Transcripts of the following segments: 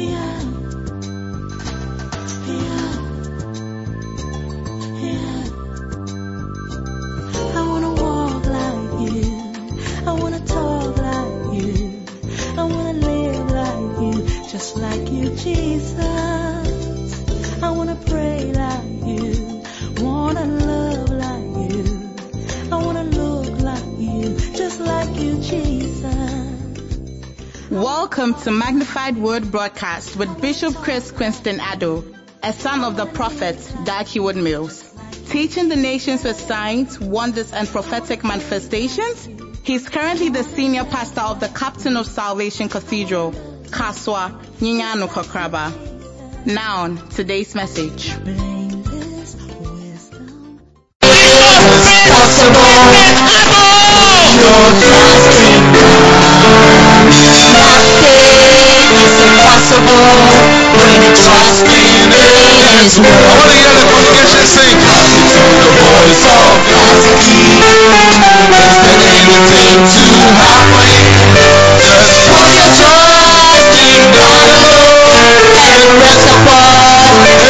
yeah, Welcome to Magnified Word Broadcast with Bishop Chris Quinston Addo, a son of the prophet Dag Heward Mills. Teaching the nations with signs, wonders, and prophetic manifestations, he's currently the senior pastor of the Captain of Salvation Cathedral, Kasoa Nyanyano Kokraba. Now, on today's message. Blameless wisdom. I want to hear the congregation sing. The voice of God's key. There anything too hard for Him? Just put your trust in God alone and rest upon His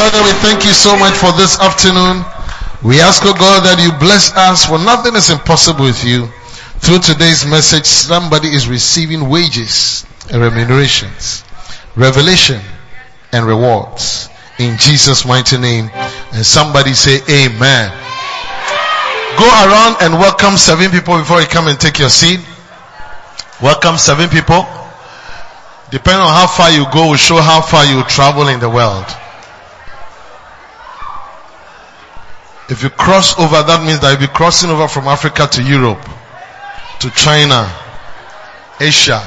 Father, we thank you so much for this afternoon. We ask, oh God, that you bless us for nothing is impossible with you. Through today's message, somebody is receiving wages and remunerations, revelation and rewards. In Jesus' mighty name. And somebody say amen. Go around and welcome seven people before you come and take your seat. Welcome seven people. Depending on how far you go will show how far you travel in the world. If you cross over, that means that you'll be crossing over from Africa to Europe, to China, Asia.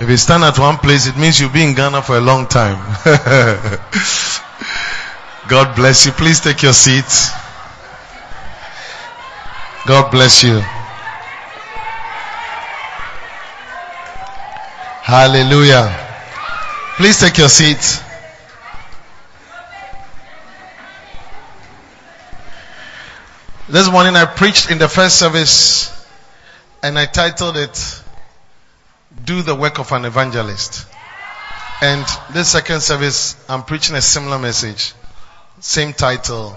If you stand at one place, it means you'll be in Ghana for a long time. God bless you. Please take your seats. God bless you. Hallelujah. Please take your seats. This morning I preached in the first service and I titled it Do the Work of an Evangelist. And this second service I'm preaching a similar message. Same title.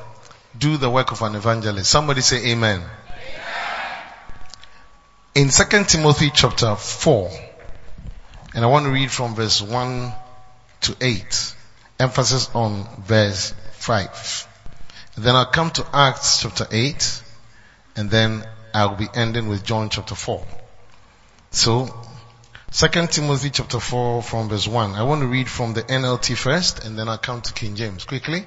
Do the work of an evangelist. Somebody say amen. In 2 Timothy chapter 4, and I want to read from verse 1 to 8. Emphasis on verse 5. Then I'll come to Acts chapter 8, and then I'll be ending with John chapter 4. So, 2 Timothy chapter 4 from verse 1. I want to read from the NLT first, and then I'll come to King James quickly.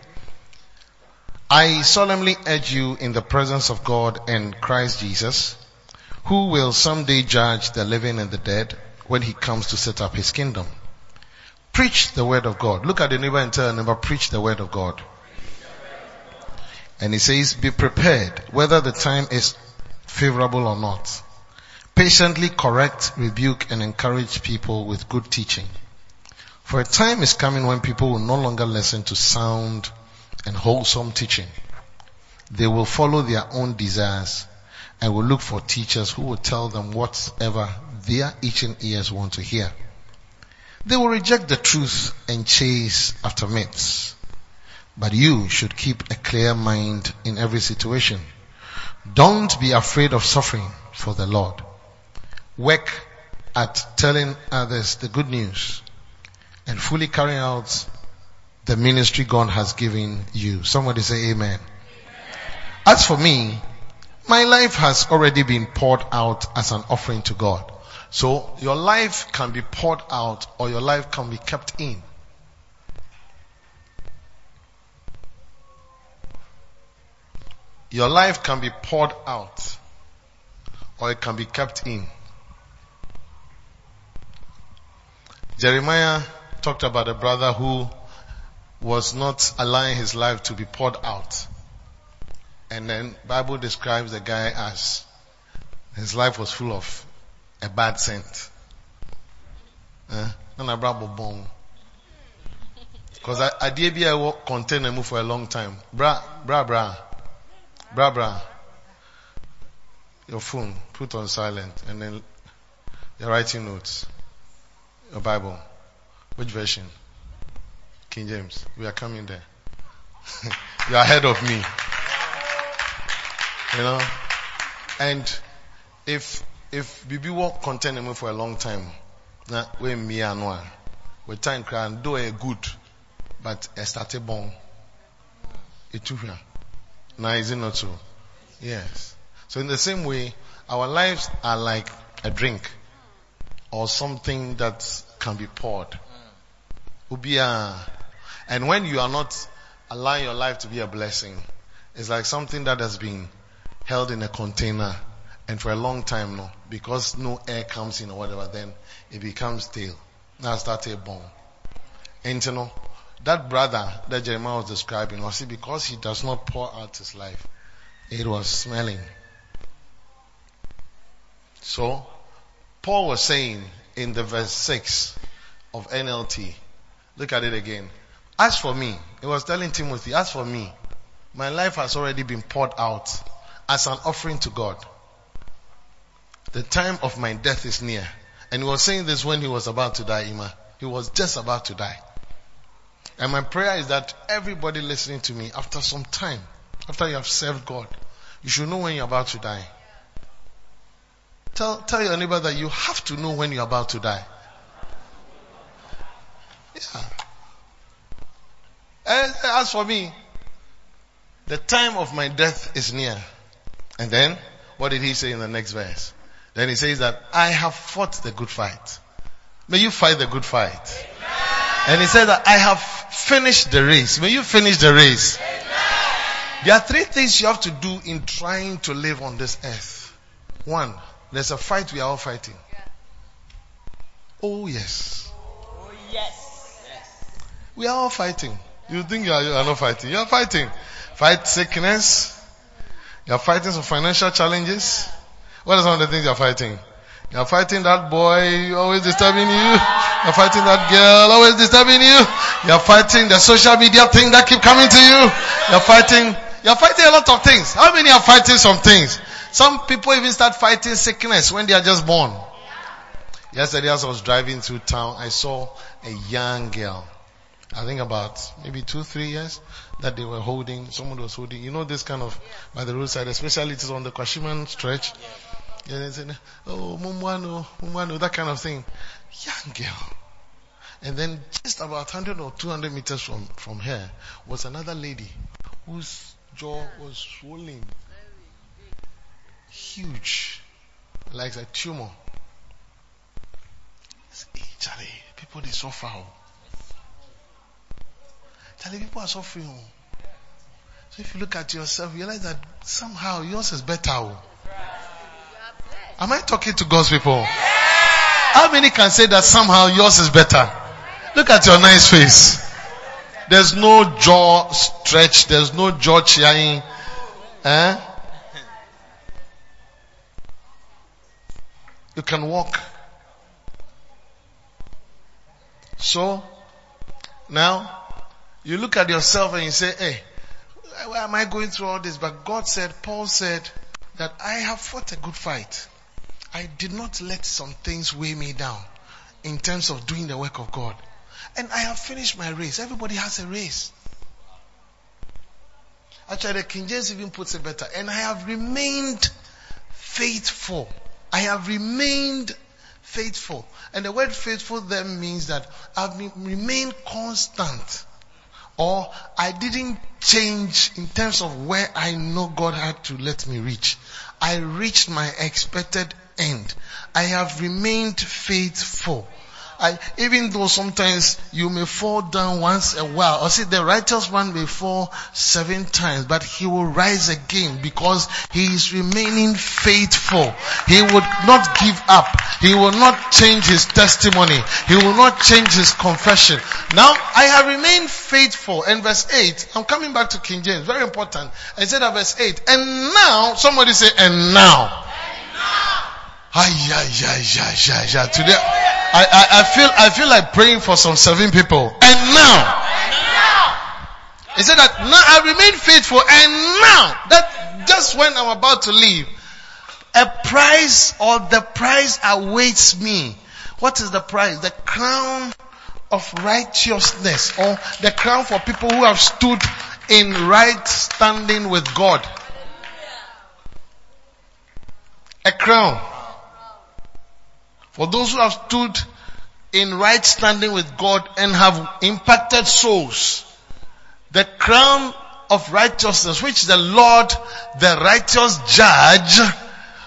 I solemnly urge you in the presence of God and Christ Jesus, who will someday judge the living and the dead when he comes to set up his kingdom. Preach the word of God. Look at the neighbor and tell the neighbor, preach the word of God. And he says, be prepared whether the time is favorable or not. Patiently correct, rebuke and encourage people with good teaching. For a time is coming when people will no longer listen to sound and wholesome teaching. They will follow their own desires and will look for teachers who will tell them whatever their itching ears want to hear. They will reject the truth and chase after myths. But you should keep a clear mind in every situation. Don't be afraid of suffering for the Lord. Work at telling others the good news and fully carrying out the ministry God has given you. Somebody say amen. As for me, my life has already been poured out as an offering to God. So your life can be poured out or your life can be kept in. Your life can be poured out or it can be kept in. Jeremiah talked about a brother who was not allowing his life to be poured out. And then Bible describes the guy as his life was full of a bad scent. Eh? Because I, I did be a container move for a long time. Bra, bra, bra. Bra. Your phone, put on silent and then you're writing notes. Your Bible. Which version? King James. We are coming there. you are ahead of me. You know? And if, if Bibi walk content me for a long time, na we me anwa, we time can do a good, but a started born. It too here. Now is it not so? Yes. So in the same way, our lives are like a drink or something that can be poured. And when you are not allowing your life to be a blessing, it's like something that has been held in a container and for a long time now, because no air comes in or whatever, then it becomes stale. Now start a bomb. And you know, that brother that Jeremiah was describing, was it because he does not pour out his life, it was smelling. So, Paul was saying in the verse 6 of NLT, look at it again. As for me, he was telling Timothy, as for me, my life has already been poured out as an offering to God. The time of my death is near. And he was saying this when he was about to die, Ima. He was just about to die. And my prayer is that everybody listening to me, after some time, after you have served God, you should know when you're about to die. Tell, tell your neighbor that you have to know when you're about to die. Yeah. As for me, the time of my death is near. And then, what did he say in the next verse? Then he says that I have fought the good fight. May you fight the good fight. And he said that I have finished the race. May you finish the race. There are three things you have to do in trying to live on this earth. One, there's a fight we are all fighting. Oh yes. Oh yes. We are all fighting. You think you are, you are not fighting. You are fighting. Fight sickness, you are fighting some financial challenges. What are some of the things you are fighting? You are fighting that boy always disturbing you. You are fighting that girl always disturbing you. You are fighting the social media thing that keep coming to you. You are fighting, you are fighting a lot of things. How many are fighting some things? Some people even start fighting sickness when they are just born. Yesterday as I was driving through town, I saw a young girl. I think about maybe two, three years that they were holding, someone was holding, you know, this kind of by the roadside, especially it is on the Kwashieman stretch. They said, oh, Mumwano, Mumwano, that kind of thing. Young girl. And then just about 100 or 200 meters from, from her was another lady whose jaw was swollen. Huge. Like a tumor. Hey, Charlie, people they suffer. Oh. Charlie, people are suffering. Oh. So if you look at yourself, you realize that somehow yours is better. Oh. Am I talking to God's people? How many can say that somehow yours is better? Look at your nice face. There's no jaw stretch. There's no jaw cheering. Eh? You can walk. So, now, you look at yourself and you say, hey, why am I going through all this? But God said, Paul said that I have fought a good fight. I did not let some things weigh me down. in terms of doing the work of God. And I have finished my race. Everybody has a race. Actually, the King James even puts it better. And I have remained faithful. I have remained faithful. And the word faithful then means that I've remained constant. Or I didn't change in terms of where I know God had to let me reach. I reached my expected end. I have remained faithful. I, even though sometimes you may fall down once a while, or see the righteous one may fall seven times, but he will rise again because he is remaining faithful. He would not give up. He will not change his testimony. He will not change his confession. Now, I have remained faithful. And verse 8, I'm coming back to King James, very important. I said at verse 8, and now, somebody say, and now. Ay, ay, ay, ay, ay, ay. Today, I, I, I feel, I feel like praying for some seven people. And now, he said that now I remain faithful and now, that just when I'm about to leave, a prize or the prize awaits me. What is the prize? The crown of righteousness or the crown for people who have stood in right standing with God. A crown. For those who have stood in right standing with God and have impacted souls, the crown of righteousness which the Lord, the righteous judge,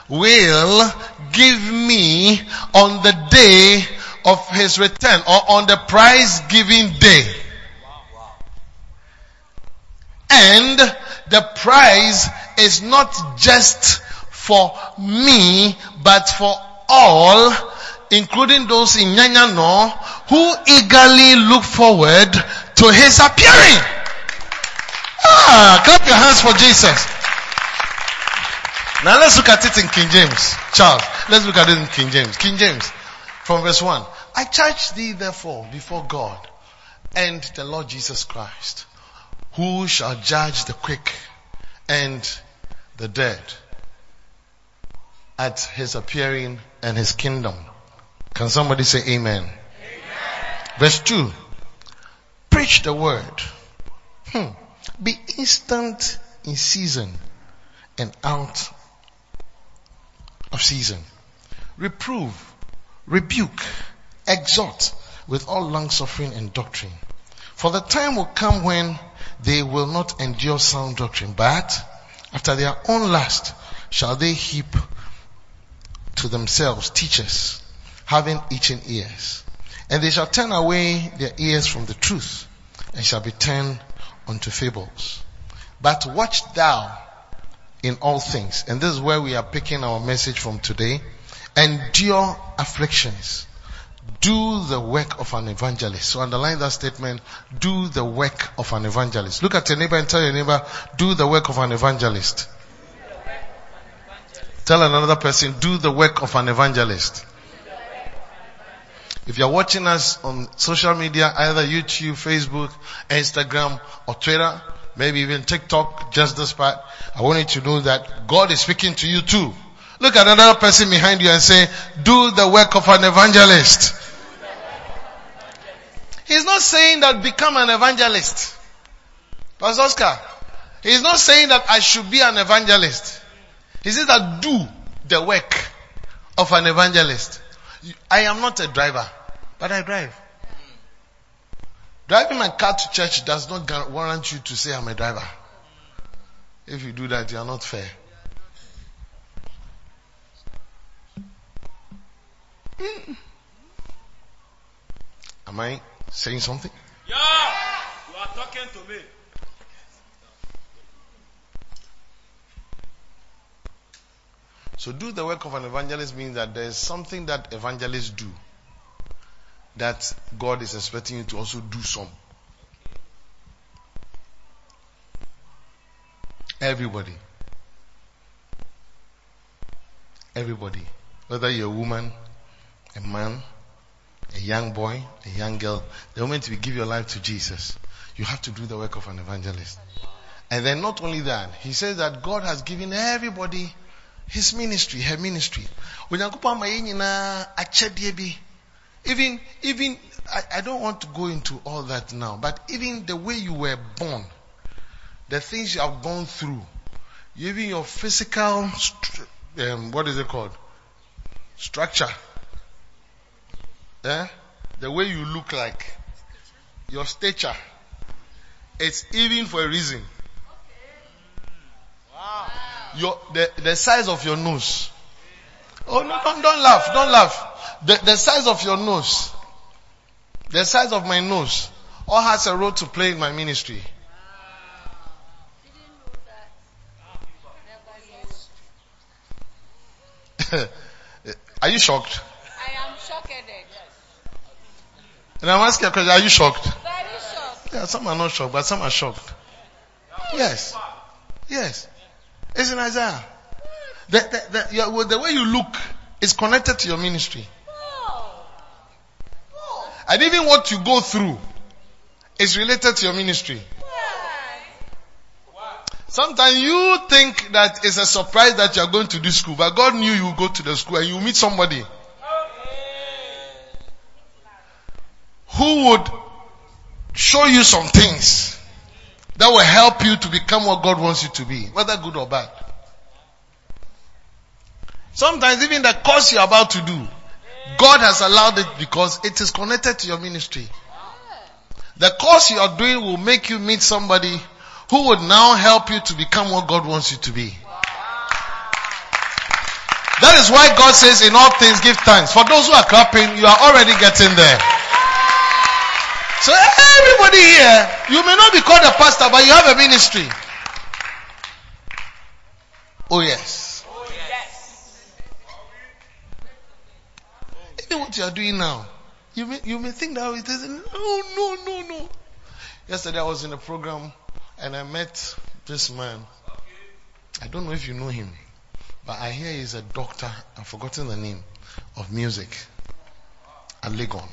will give me on the day of his return or on the prize giving day. And the prize is not just for me, but for all including those in Nyanyano who eagerly look forward to his appearing. Ah, clap your hands for Jesus. Now let's look at it in King James. Charles, let's look at it in King James. King James, from verse 1. I charge thee therefore before God and the Lord Jesus Christ, who shall judge the quick and the dead at his appearing and his kingdom. Can somebody say amen? amen. Verse 2. Preach the word. Hmm. Be instant in season and out of season. Reprove, rebuke, exhort with all long suffering and doctrine. For the time will come when they will not endure sound doctrine, but after their own lust shall they heap to themselves teachers having itching ears. And they shall turn away their ears from the truth and shall be turned unto fables. But watch thou in all things. And this is where we are picking our message from today. Endure afflictions. Do the work of an evangelist. So underline that statement. Do the work of an evangelist. Look at your neighbor and tell your neighbor, do the work of an evangelist. Tell another person, do the work of an evangelist. If you're watching us on social media, either YouTube, Facebook, Instagram, or Twitter, maybe even TikTok, just this part, I want you to know that God is speaking to you too. Look at another person behind you and say, do the work of an evangelist. He's not saying that become an evangelist. Pastor Oscar, he's not saying that I should be an evangelist. He says that do the work of an evangelist. I am not a driver, but I drive. Driving my car to church does not warrant you to say I'm a driver. If you do that, you are not fair. Am I saying something? Yeah, you are talking to me. So do the work of an evangelist means that there is something that evangelists do that God is expecting you to also do some. Everybody. Everybody. Whether you're a woman, a man, a young boy, a young girl, the moment you give your life to Jesus, you have to do the work of an evangelist. And then not only that, he says that God has given everybody his ministry, her ministry. Onyankopɔn ama even, even, I, I don't want to go into all that now, but even the way you were born, the things you have gone through, even your physical, um, what is it called? Structure. Eh? The way you look like, your stature, it's even for a reason. Your, the, the size of your nose. Oh no, don't, don't laugh, don't laugh. The, the size of your nose, the size of my nose, all has a role to play in my ministry. Are you shocked? I am shocked. And I'm asking a question, are you shocked? Very shocked. Yeah, some are not shocked, but some are shocked. Yes. Yes. It's in Isaiah. The, the, the, your, the way you look is connected to your ministry. And even what you go through is related to your ministry. Sometimes you think that it's a surprise that you're going to this school, but God knew you would go to the school and you meet somebody who would show you some things that will help you to become what God wants you to be, whether good or bad. Sometimes even the course you're about to do, God has allowed it because it is connected to your ministry. The course you are doing will make you meet somebody who would now help you to become what God wants you to be. That is why God says in all things give thanks. For those who are clapping, you are already getting there. So everybody here, you may not be called a pastor, but you have a ministry. Oh yes. Oh, yes. Even what you are doing now, you may, you may think that it is, no, no, no, no. Yesterday I was in a program and I met this man. I don't know if you know him, but I hear he's a doctor. I've forgotten the name of music. A Legon.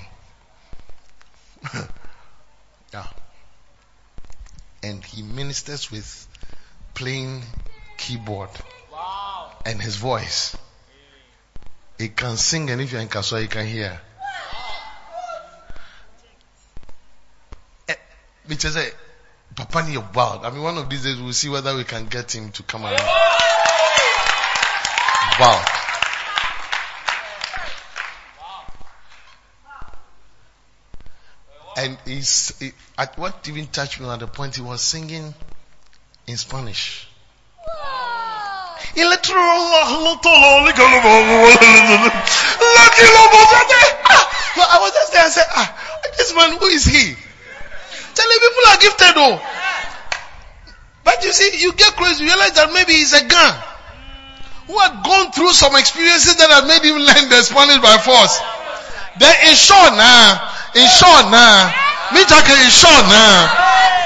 yeah. And he ministers with playing keyboard and his voice. He can sing and if you're in Kasoa, you can hear. Which is a Papa ni wild. I mean, one of these days we'll see whether we can get him to come around. Wow. And he's, he, at what even touched me at the point he was singing in Spanish. I was just there and said, ah, this man, who is he? Telling people are gifted though. But you see, you get close, you realize that maybe he's a gun who had gone through some experiences that had made him learn the Spanish by force. Then in short now, in short now, me talking in short now,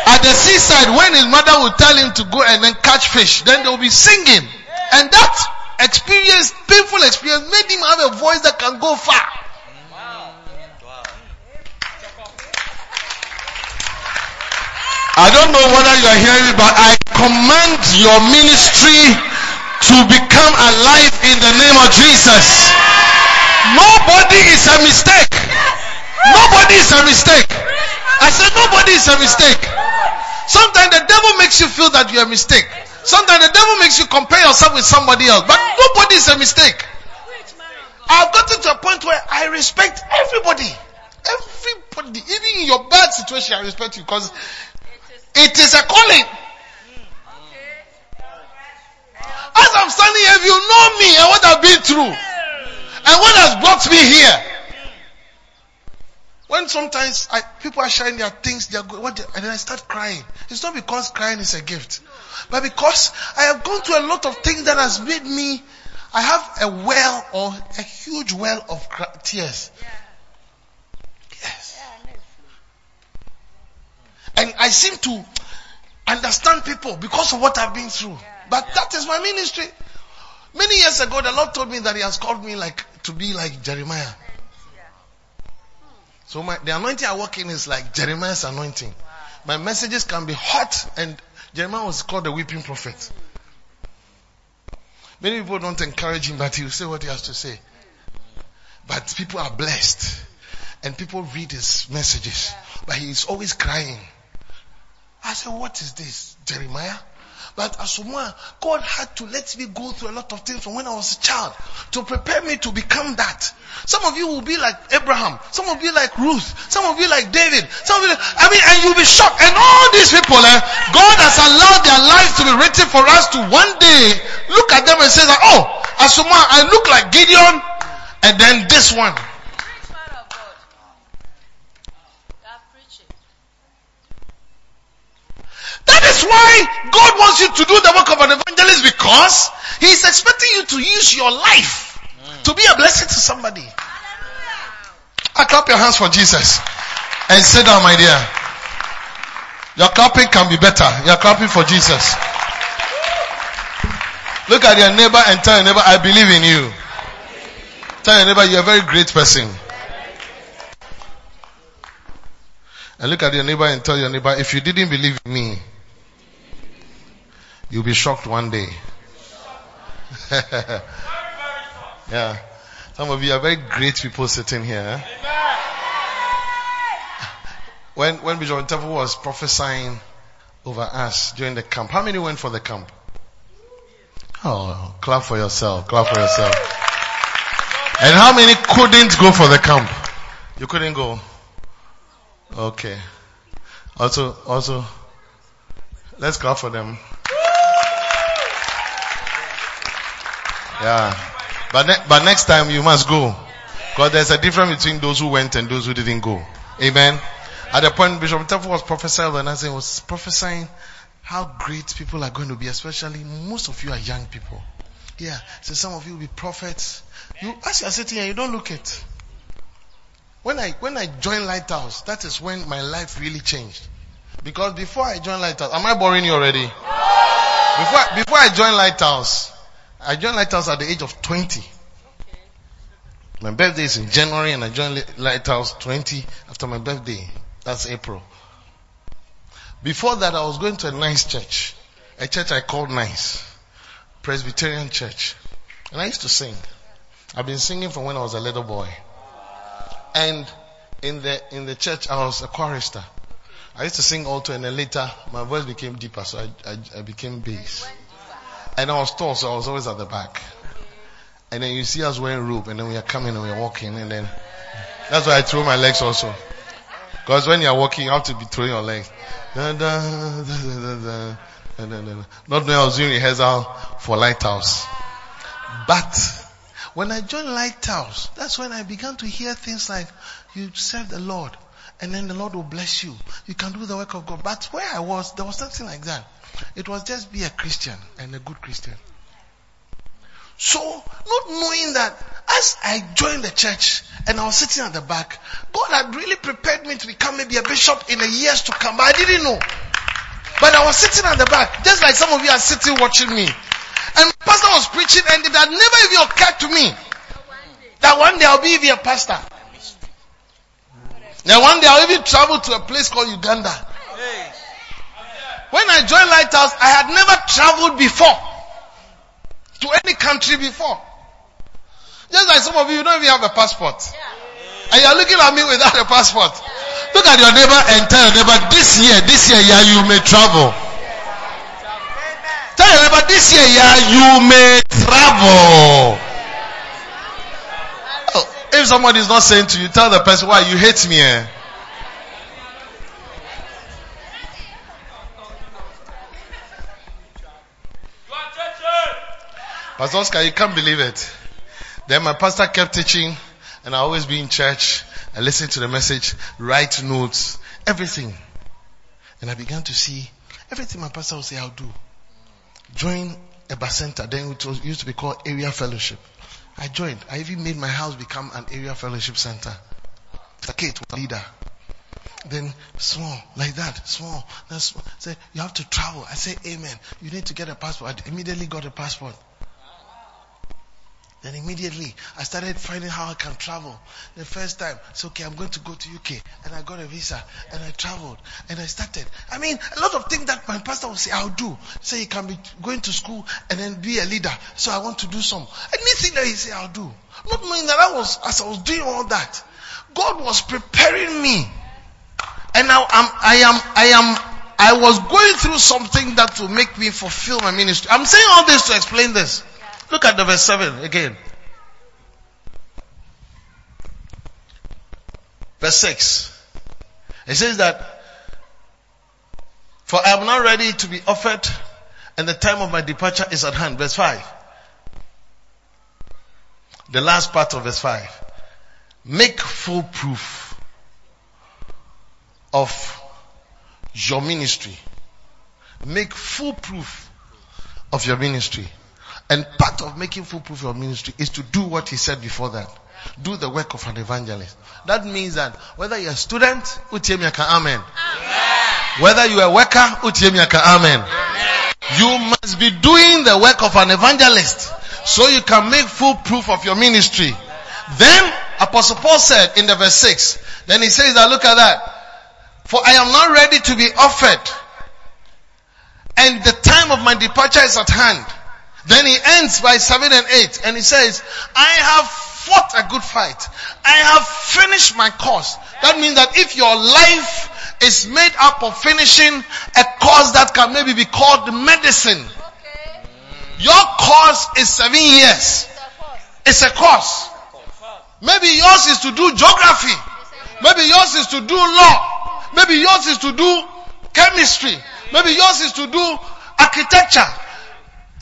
at the seaside when his mother would tell him to go and then catch fish, then they will be singing. And that experience, painful experience, made him have a voice that can go far. I don't know whether you are hearing but I command your ministry to become alive in the name of Jesus. Nobody is a mistake. Nobody is a mistake. I said nobody is a mistake. Sometimes the devil makes you feel that you're a mistake. Sometimes the devil makes you compare yourself with somebody else, but nobody is a mistake. I've gotten to a point where I respect everybody. Everybody, even in your bad situation, I respect you because it is a calling. As I'm standing here, if you know me and what I've been through, and what has brought me here, when sometimes I, people are sharing their things, they are what they, and then I start crying. It's not because crying is a gift, but because I have gone through a lot of things that has made me. I have a well or a huge well of tears. Yes. And I seem to understand people because of what I've been through. But that is my ministry. Many years ago, the Lord told me that He has called me like to be like Jeremiah. So my, the anointing I walk in is like Jeremiah's anointing. My messages can be hot and Jeremiah was called the weeping prophet. Many people don't encourage him, but he'll say what he has to say. But people are blessed. and people read his messages, but he's always crying. I said, what is this, Jeremiah? But as Asuma, God had to let me go through a lot of things from when I was a child to prepare me to become that. Some of you will be like Abraham. Some of you like Ruth. Some of you like David. Some of you, I mean, and you'll be shocked. And all these people, eh, God has allowed their lives to be written for us to one day look at them and say that, oh, Asuma, I look like Gideon, and then this one. Preach, man of God. You are preaching. That is why God wants you to do the work of an evangelist because He is expecting you to use your life to be a blessing to somebody. I clap your hands for Jesus and sit down, my dear. Your clapping can be better. You're clapping for Jesus. Look at your neighbor and tell your neighbor, I believe in you. Tell your neighbor, you're a very great person. And look at your neighbor and tell your neighbor, if you didn't believe in me, you'll be shocked one day. yeah. Some of you are very great people sitting here. eh? When, when Bishop Temple was prophesying over us during the camp, how many went for the camp? Oh, clap for yourself, clap for yourself. And how many couldn't go for the camp? You couldn't go? Okay. Also, also, let's clap for them. Yeah. But, ne- but next time you must go. Because there's a difference between those who went and those who didn't go. Amen. At the point Bishop Temple was prophesying, and I was prophesying how great people are going to be, especially most of you are young people. Yeah. So some of you will be prophets. You, as you are sitting here, you don't look it. When I, when I joined Lighthouse, that is when my life really changed. Because before I joined Lighthouse, am I boring you already? Before, before I joined Lighthouse, I joined Lighthouse at the age of 20. My birthday is in January and I joined Lighthouse 20 after my birthday. That's April. Before that, I was going to a nice church. A church I called nice. Presbyterian church. And I used to sing. I've been singing from when I was a little boy. And in the, in the church, I was a chorister. I used to sing alto and then later my voice became deeper, so I, I, I became bass. And I was tall, so I was always at the back. And then you see us wearing robe, and then we are coming and we are walking, and then that's why I throw my legs also. Because when you are walking, you have to be throwing your legs. Not when I was doing rehearsal for Lighthouse. But when I joined Lighthouse, that's when I began to hear things like, you serve the Lord, and then the Lord will bless you. You can do the work of God. But where I was, there was nothing like that. It was just be a Christian and a good Christian. So, not knowing that as I joined the church and I was sitting at the back, God had really prepared me to become maybe a bishop in the years to come, but I didn't know. But I was sitting at the back, just like some of you are sitting watching me. And my pastor was preaching and it had never even occurred to me that one day I'll be even a pastor. Now one day I'll even travel to a place called Uganda. When I joined Lighthouse, I had never traveled before to any country before. Just like some of you, you don't even have a passport. And you're looking at me without a passport. Look at your neighbor and tell your neighbor, this year, this year, yeah, you may travel. Tell your neighbor, this year, yeah, you may travel. Oh, if somebody is not saying to you, tell the person, why you hate me, eh? Pastor Oscar, you can't believe it. Then my pastor kept teaching and I always be in church and listen to the message, write notes, everything. And I began to see everything my pastor would say I'll do. Join a bacenta, then it was used to be called area fellowship. I joined. I even made my house become an area fellowship center. The kid was a leader. Then small, like that, small. Then small. Say, you have to travel. I say, amen. You need to get a passport. I immediately got a passport. Then immediately I started finding how I can travel. The first time, it's okay, I'm going to go to UK. And I got a visa and I traveled and I started. I mean, a lot of things that my pastor would say, I'll do. Say you can be going to school and then be a leader. So I want to do some. Anything that he say, I'll do. Not knowing that I was, as I was doing all that, God was preparing me. And now I'm, I am, I am, I was going through something that will make me fulfill my ministry. I'm saying all this to explain this. Look at the verse 7 again. Verse 6. It says that, for I am not ready to be offered and the time of my departure is at hand. Verse 5. The last part of verse 5. Make full proof of your ministry. Make full proof of your ministry. And part of making full proof of your ministry is to do what he said before that. Do the work of an evangelist. That means that whether you're a student, utemiaka amen. Whether you're a worker, utemiaka amen. You must be doing the work of an evangelist so you can make full proof of your ministry. Then Apostle Paul said in the verse 6, then he says that look at that. For I am not ready to be offered and the time of my departure is at hand. Then he ends by 7 and 8 and he says, I have fought a good fight. I have finished my course. That means that if your life is made up of finishing a course that can maybe be called medicine, your course is seven years. It's a course. Maybe yours is to do geography. Maybe yours is to do law. Maybe yours is to do chemistry. Maybe yours is to do architecture.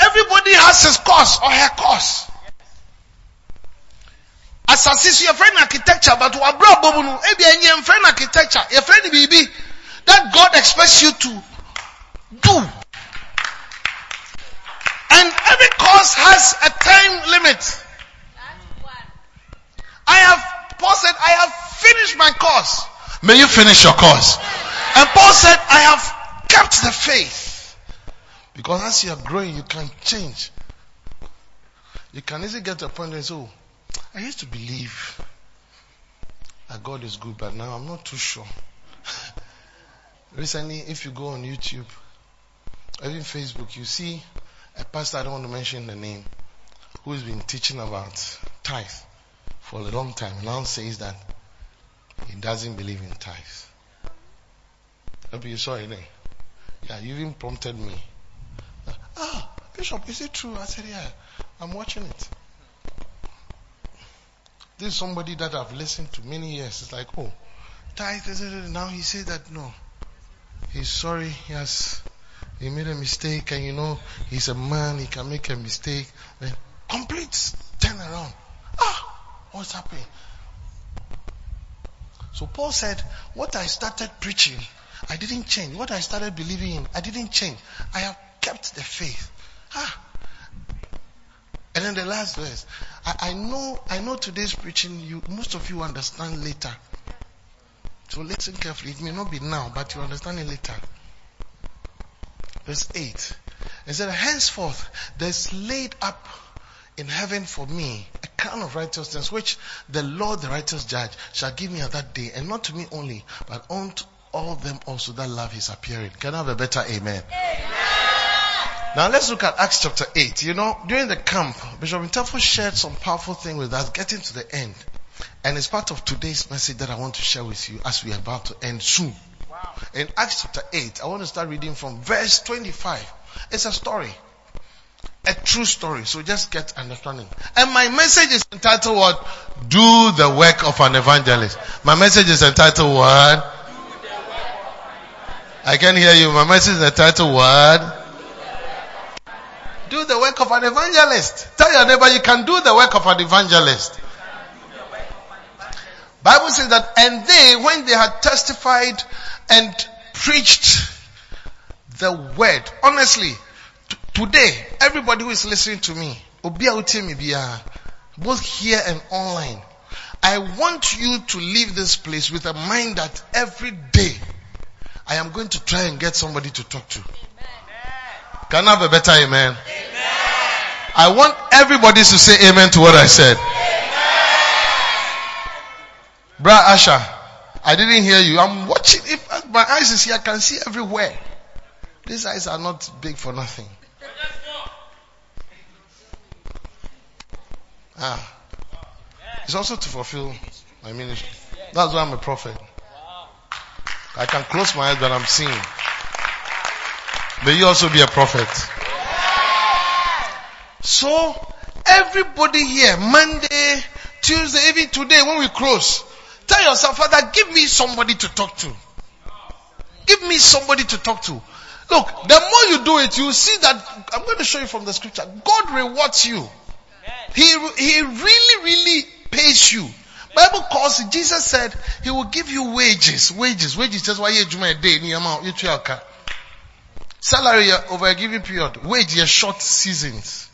Everybody has his course or her course. asase so yɛfrɛ no architecture but wabrɛ bɔmu no ebi ɛnyɛ yɛmfrɛ no architecture yɛfrɛ no biribi that God expects you to do. And every course has a time limit. I have Paul said I have finished my course. May you finish your course. And Paul said I have kept the faith because as you are growing you can change you can easily get to a point where you say, oh, I used to believe that God is good, but now I'm not too sure. Recently, if you go on YouTube even Facebook, you see a pastor, I don't want to mention the name, who's been teaching about tithe for a long time. Now says that he doesn't believe in tithe. Maybe you saw it, eh? Yeah, you even prompted me. Ah, Bishop, is it true? I said, yeah, I'm watching it. This is somebody that I've listened to many years. It's like, oh, tithe, now he said that no. He's sorry, he has, he made a mistake and you know, he's a man, he can make a mistake. Then complete turn around. Ah, what's happening? So Paul said, what I started preaching, I didn't change. What I started believing in, I didn't change. I have kept the faith. Ah. And then the last verse. I, I know, I know today's preaching, you, most of you understand later. So listen carefully. It may not be now, but you understand it later. Verse 8. It said, henceforth, there's laid up in heaven for me a crown of righteousness, which the Lord, the righteous judge, shall give me at that day, and not to me only, but unto all them also that love his appearing. Can I have a better amen? amen. Now let's look at Acts chapter 8. You know, during the camp, Bishop Intafo shared some powerful thing with us, getting to the end. And it's part of today's message that I want to share with you as we are about to end soon. Wow. In Acts chapter 8, I want to start reading from verse 25. It's a story. A true story. So just get understanding. And my message is entitled what? Do the work of an evangelist. My message is entitled what? I can hear you. My message is entitled what? Do the work of an evangelist. Tell your neighbor you can do the work of an evangelist. Bible says that, and they, when they had testified and preached the word, honestly, t- today, everybody who is listening to me, both here and online, I want you to leave this place with a mind that every day I am going to try and get somebody to talk to. Can I have a better amen? amen? I want everybody to say amen to what I said. Bra Asha, I didn't hear you. I'm watching. If my eyes is here, I can see everywhere. These eyes are not big for nothing. Ah. It's also to fulfill my ministry. That's why I'm a prophet. I can close my eyes, but I'm seeing. May you also be a prophet. So, everybody here, Monday, Tuesday, even today when we close, tell yourself, Father, give me somebody to talk to. Give me somebody to talk to. Look, the more you do it, you see that, I'm going to show you from the scripture, God rewards you. He, he really, really pays you. Bible calls Jesus said, He will give you wages, wages, wages. That's why you a day, Salary over a given period, wage your short seasons.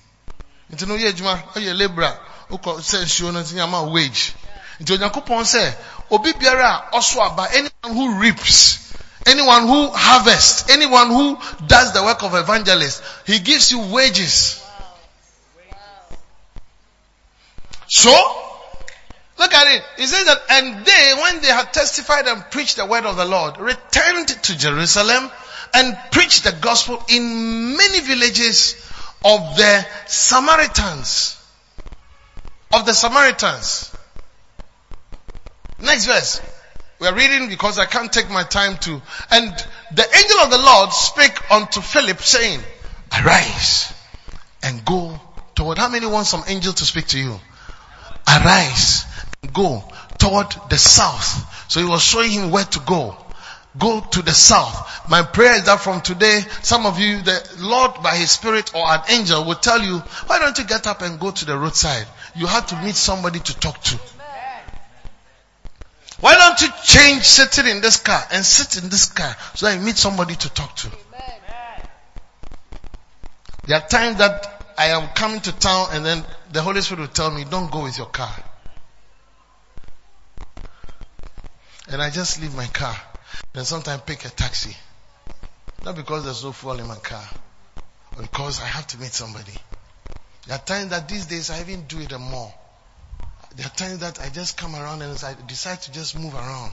Nti no yɛ adwuma ɔyɛ labourer wokɔ sɛ nsuo no nti nyama wage. Nti onyankopɔn sɛ obi biara a ɔso aba anyone who reaps anyone who harvests anyone who does the work of evangelist he gives you wages. So look at it. He says that and they when they had testified and preached the word of the lord returned to jerusalem and preached the gospel in many villages of the Samaritans. Of the Samaritans. Next verse. We are reading because I can't take my time to. And the angel of the Lord spake unto Philip saying, arise and go toward, how many want some angel to speak to you? Arise and go toward the south. So he was showing him where to go go to the south. My prayer is that from today, some of you, the Lord by His Spirit or an angel will tell you, why don't you get up and go to the roadside? You have to meet somebody to talk to. Why don't you change sitting in this car and sit in this car so that you meet somebody to talk to? There are times that I am coming to town and then the Holy Spirit will tell me, don't go with your car. And I just leave my car then sometimes pick a taxi. Not because there's no fuel in my car, but because I have to meet somebody. There are times that these days I even do it more. There are times that I just come around and I decide to just move around.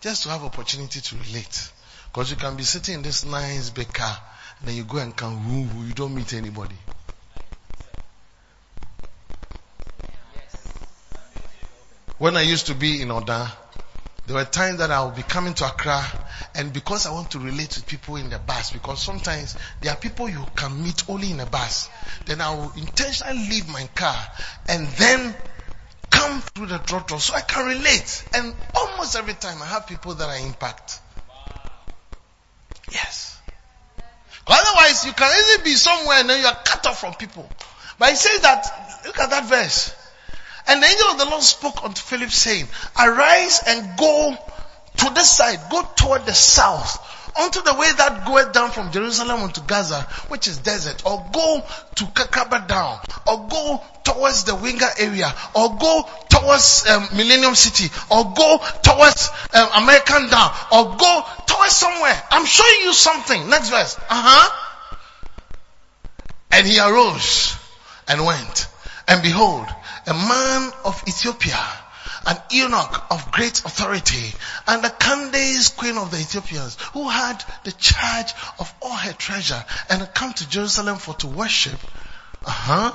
Just to have opportunity to relate. Because you can be sitting in this nice big car and then you go and come, woo, you don't meet anybody. When I used to be in Oda, there were times that I would be coming to Accra and because I want to relate to people in the bus, because sometimes there are people you can meet only in a bus, then I will intentionally leave my car and then come through the trotro so I can relate. And almost every time I have people that I impact. Yes. Otherwise you can easily be somewhere and then you are cut off from people. But he says that, look at that verse. And the angel of the Lord spoke unto Philip saying, arise and go to this side, go toward the south, unto the way that goeth down from Jerusalem unto Gaza, which is desert, or go to Kakaba down, or go towards the Weija area, or go towards um, Millennium City, or go towards um, American down, or go towards somewhere. I'm showing you something. Next verse. Uh huh. And he arose and went, and behold, a man of Ethiopia, an eunuch of great authority, and the Candace queen of the Ethiopians, who had the charge of all her treasure and had come to Jerusalem for to worship, uh-huh,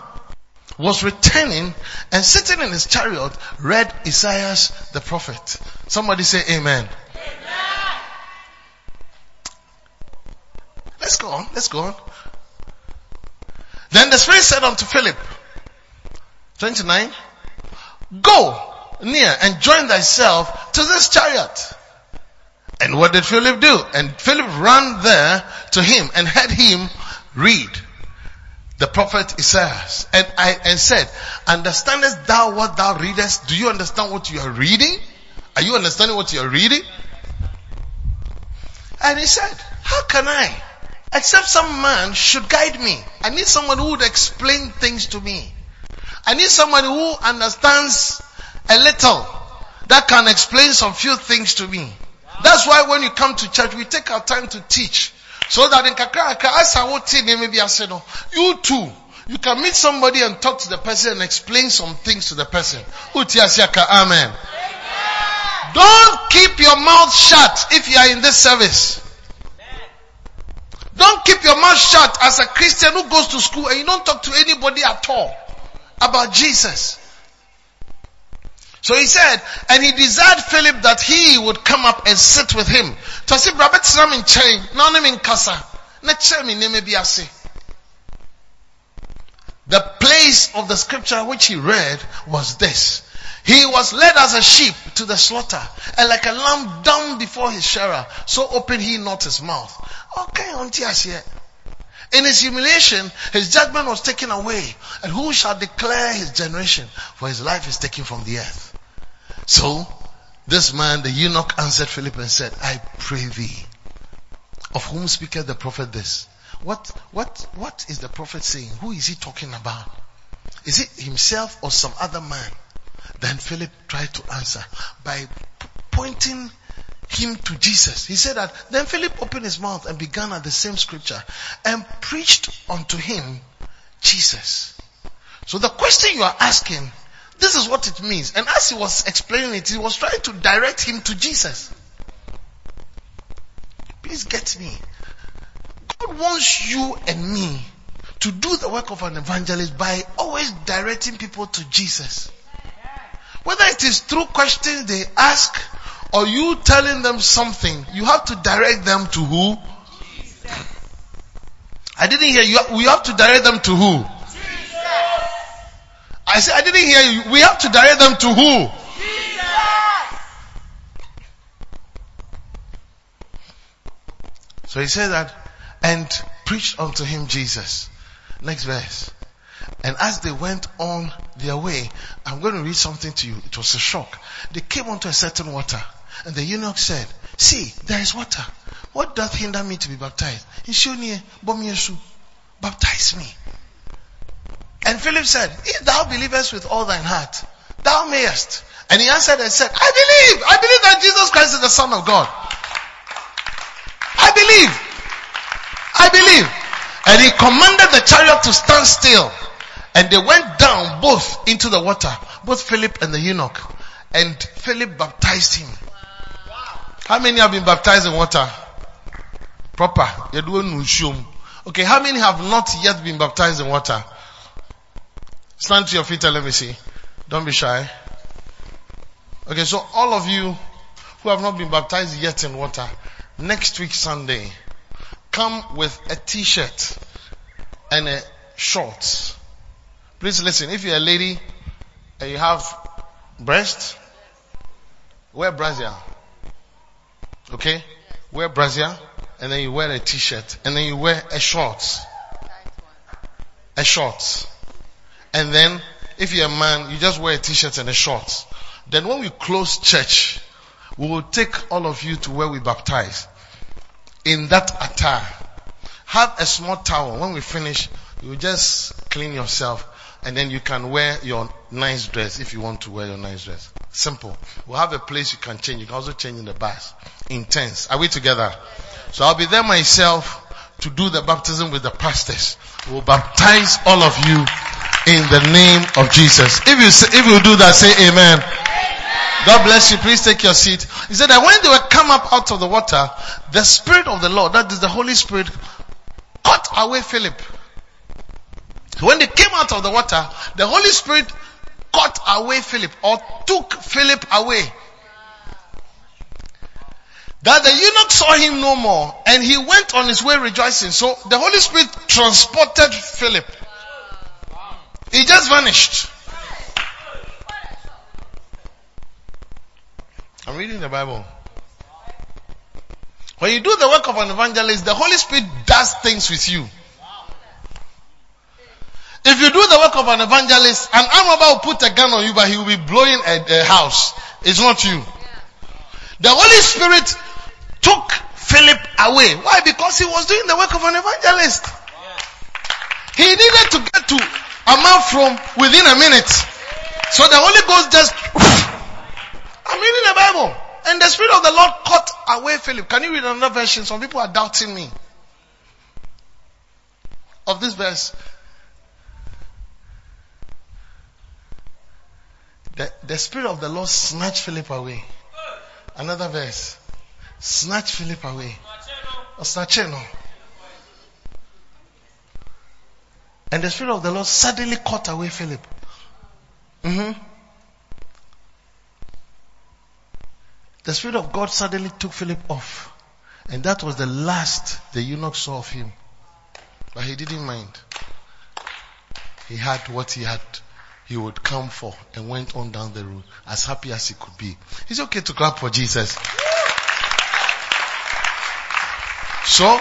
was returning and sitting in his chariot read Isaiah the prophet. Somebody say amen. amen. Let's go on. Let's go on. Then the Spirit said unto Philip, 29. Go near and join thyself to this chariot. And what did Philip do? And Philip ran there to him and had him read the prophet Isaiah and I and said, understandest thou what thou readest? Do you understand what you are reading? Are you understanding what you are reading? And he said, how can I? Except some man should guide me. I need someone who would explain things to me. I need somebody who understands a little that can explain some few things to me. That's why when you come to church, we take our time to teach. So that in Kakraka, as I would say, maybe I said, you too, you can meet somebody and talk to the person and explain some things to the person. Amen. Don't keep your mouth shut if you are in this service. Don't keep your mouth shut as a Christian who goes to school and you don't talk to anybody at all about Jesus. So he said, and he desired Philip that he would come up and sit with him. I said, Brabet Sram in chain, no in kasa, na me name be ase. The place of the scripture which he read was this. He was led as a sheep to the slaughter, and like a lamb dumb before his shearer, so opened he not his mouth. Okay, auntie here. In his humiliation, his judgment was taken away. And who shall declare his generation? For his life is taken from the earth. So, this man, the eunuch answered Philip and said, I pray thee, of whom speaketh the prophet this? What, what, what is the prophet saying? Who is he talking about? Is it himself or some other man? Then Philip tried to answer by pointing him to Jesus. He said that then Philip opened his mouth and began at the same scripture and preached unto him Jesus. So the question you are asking, this is what it means. And as he was explaining it, he was trying to direct him to Jesus. Please get me. God wants you and me to do the work of an evangelist by always directing people to Jesus. Whether it is through questions they ask or you telling them something, you have to direct them to who? I didn't hear you. We have to direct them to who? Jesus. I said, I didn't hear you. We have to direct them to who? So he said that and preached unto him Jesus. Next verse. And as they went on their way, I'm going to read something to you. It was a shock. They came onto a certain water. And the eunuch said, see, there is water. What doth hinder me to be baptized? Baptize me. And Philip said, if thou believest with all thine heart, thou mayest. And he answered and said, I believe. I believe that Jesus Christ is the Son of God. I believe. I believe. And he commanded the chariot to stand still. And they went down both into the water, both Philip and the eunuch. And Philip baptized him. How many have been baptized in water? Proper. Okay, how many have not yet been baptized in water? Stand to your feet and let me see. Don't be shy. Okay, so all of you who have not been baptized yet in water, next week Sunday, come with a t-shirt and a shorts. Please listen, if you're a lady and you have breast, wear brazier. Okay? Wear brazier and then you wear a t-shirt and then you wear a shorts. A shorts. And then if you're a man, you just wear a t-shirt and a shorts. Then when we close church, we will take all of you to where we baptize. In that attire. Have a small towel. When we finish, you just clean yourself and then you can wear your nice dress if you want to wear your nice dress. Simple. We'll have a place you can change. You can also change in the bus. Intense. Are we together? So I'll be there myself to do the baptism with the pastors. We'll baptize all of you in the name of Jesus. If you say, if you do that, say amen. God bless you. Please take your seat. He said that when they were come up out of the water, the Spirit of the Lord, that is the Holy Spirit, cut away Philip. When they came out of the water, the Holy Spirit cut away Philip or took Philip away. That the eunuch saw him no more and he went on his way rejoicing. So the Holy Spirit transported Philip. He just vanished. I'm reading the Bible. When you do the work of an evangelist, the Holy Spirit does things with you. If you do the work of an evangelist, an arm robber will put a gun on you, but he will be blowing a, a house. It's not you. The Holy Spirit took Philip away. Why? Because he was doing the work of an evangelist. He needed to get to a man from within a minute. So the Holy Ghost just, I'm reading the Bible. And the Spirit of the Lord cut away Philip. Can you read another version? Some people are doubting me. Of this verse. The, the Spirit of the Lord snatched Philip away. Another verse. Snatch Philip away. And the Spirit of the Lord suddenly caught away Philip. Mm-hmm. the Spirit of God suddenly took Philip off. And that was the last the eunuch saw of him. But he didn't mind. He had what he had, he would come for and went on down the road as happy as he could be. It's okay to clap for Jesus. So,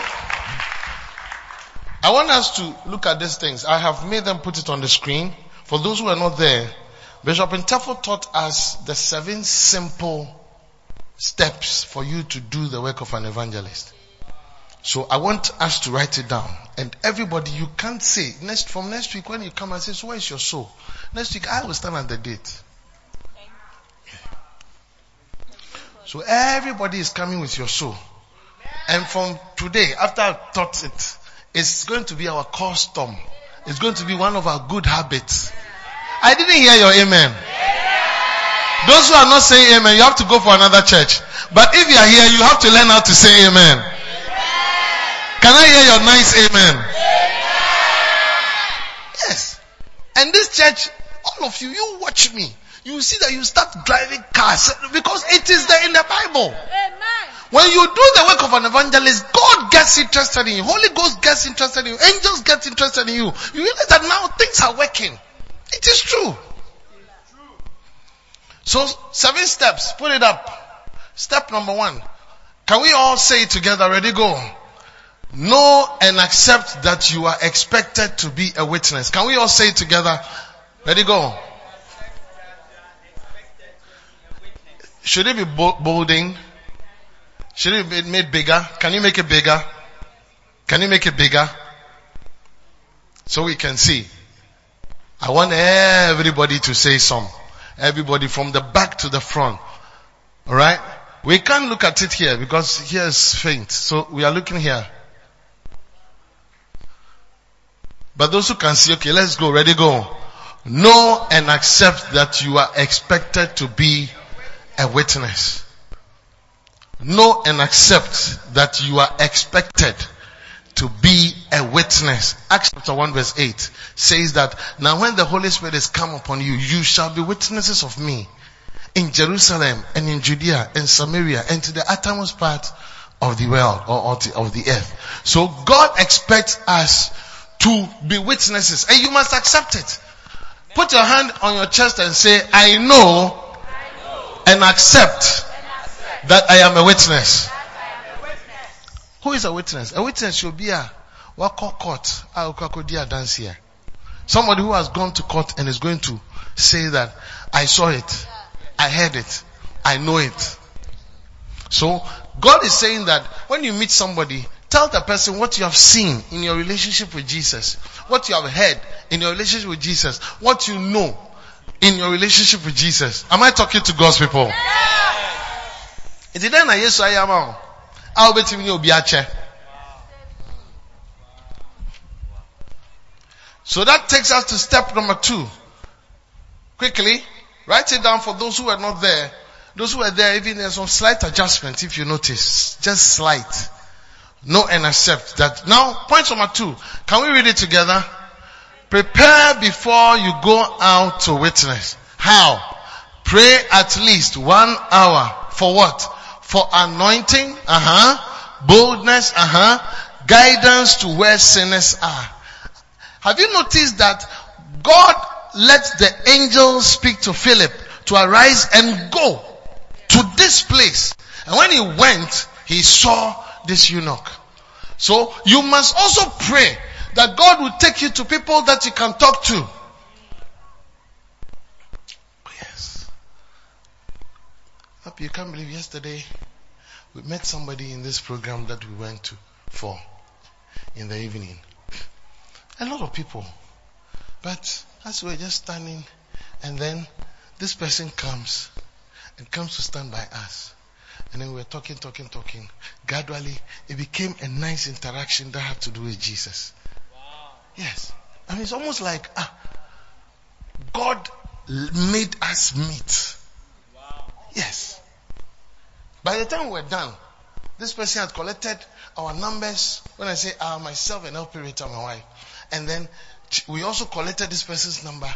I want us to look at these things. I have made them put it on the screen. For those who are not there, Bishop Intefo taught us the seven simple steps for you to do the work of an evangelist. So I want us to write it down. And everybody, you can't say, next, from next week when you come and say, so where is your soul? Next week I will stand at the gate. So everybody is coming with your soul. And from today, after I've taught it, it's going to be our custom. It's going to be one of our good habits. I didn't hear your amen. Those who are not saying amen, you have to go for another church. But if you are here, you have to learn how to say amen. Can I hear your nice amen? Yes. And this church, all of you, you watch me. You see that you start driving cars because it is there in the Bible. Amen. When you do the work of an evangelist, God gets interested in you. Holy Ghost gets interested in you. Angels get interested in you. You realize that now things are working. It is true. So seven steps. Put it up. Step number one. Can we all say it together? Ready? Go. Know and accept that you are expected to be a witness. Can we all say it together? Ready? Go. Should it be bolding? Should it be made bigger? Can you make it bigger? Can you make it bigger? So we can see. I want everybody to say some. Everybody from the back to the front. Alright? We can't look at it here because here is faint. So we are looking here. But those who can see, okay, let's go. Ready, go. Know and accept that you are expected to be a witness. Know and accept that you are expected to be a witness. Acts chapter 1 verse 8 says that now when the Holy Spirit is come upon you, you shall be witnesses of me in Jerusalem and in Judea and Samaria and to the uttermost part of the world or of the earth. So God expects us to be witnesses and you must accept it. Put your hand on your chest and say, I know and accept that I am a witness. Who is a witness? A witness should be a wako court. dance here. Somebody who has gone to court and is going to say that I saw it, I heard it, I know it. So God is saying that when you meet somebody, tell the person what you have seen in your relationship with Jesus, what you have heard in your relationship with Jesus, what you know in your relationship with Jesus. Am I talking to God's people? Is it then I yes I am? I'll bet you be. So that takes us to step number two. Quickly, write it down for those who are not there. Those who are there, even there's some slight adjustments if you notice. Just slight. Know and accept that. Now, point number two. Can we read it together? Prepare before you go out to witness. How? Pray at least one hour. For what? For anointing, uh-huh. Boldness, uh-huh. Guidance to where sinners are. Have you noticed that God let the angels speak to Philip to arise and go to this place. And when he went, he saw this eunuch. So you must also pray that God will take you to people that you can talk to. Yes. You can't believe yesterday we met somebody in this program that we went to for in the evening. A lot of people. But as we were just standing and then this person comes and comes to stand by us. And then we were talking, talking, talking. Gradually, it became a nice interaction that had to do with Jesus. Yes. I mean, it's almost like ah, God made us meet. Wow. Yes. By the time we were done, this person had collected our numbers. When I say uh, myself and operator, my wife, and then we also collected this person's number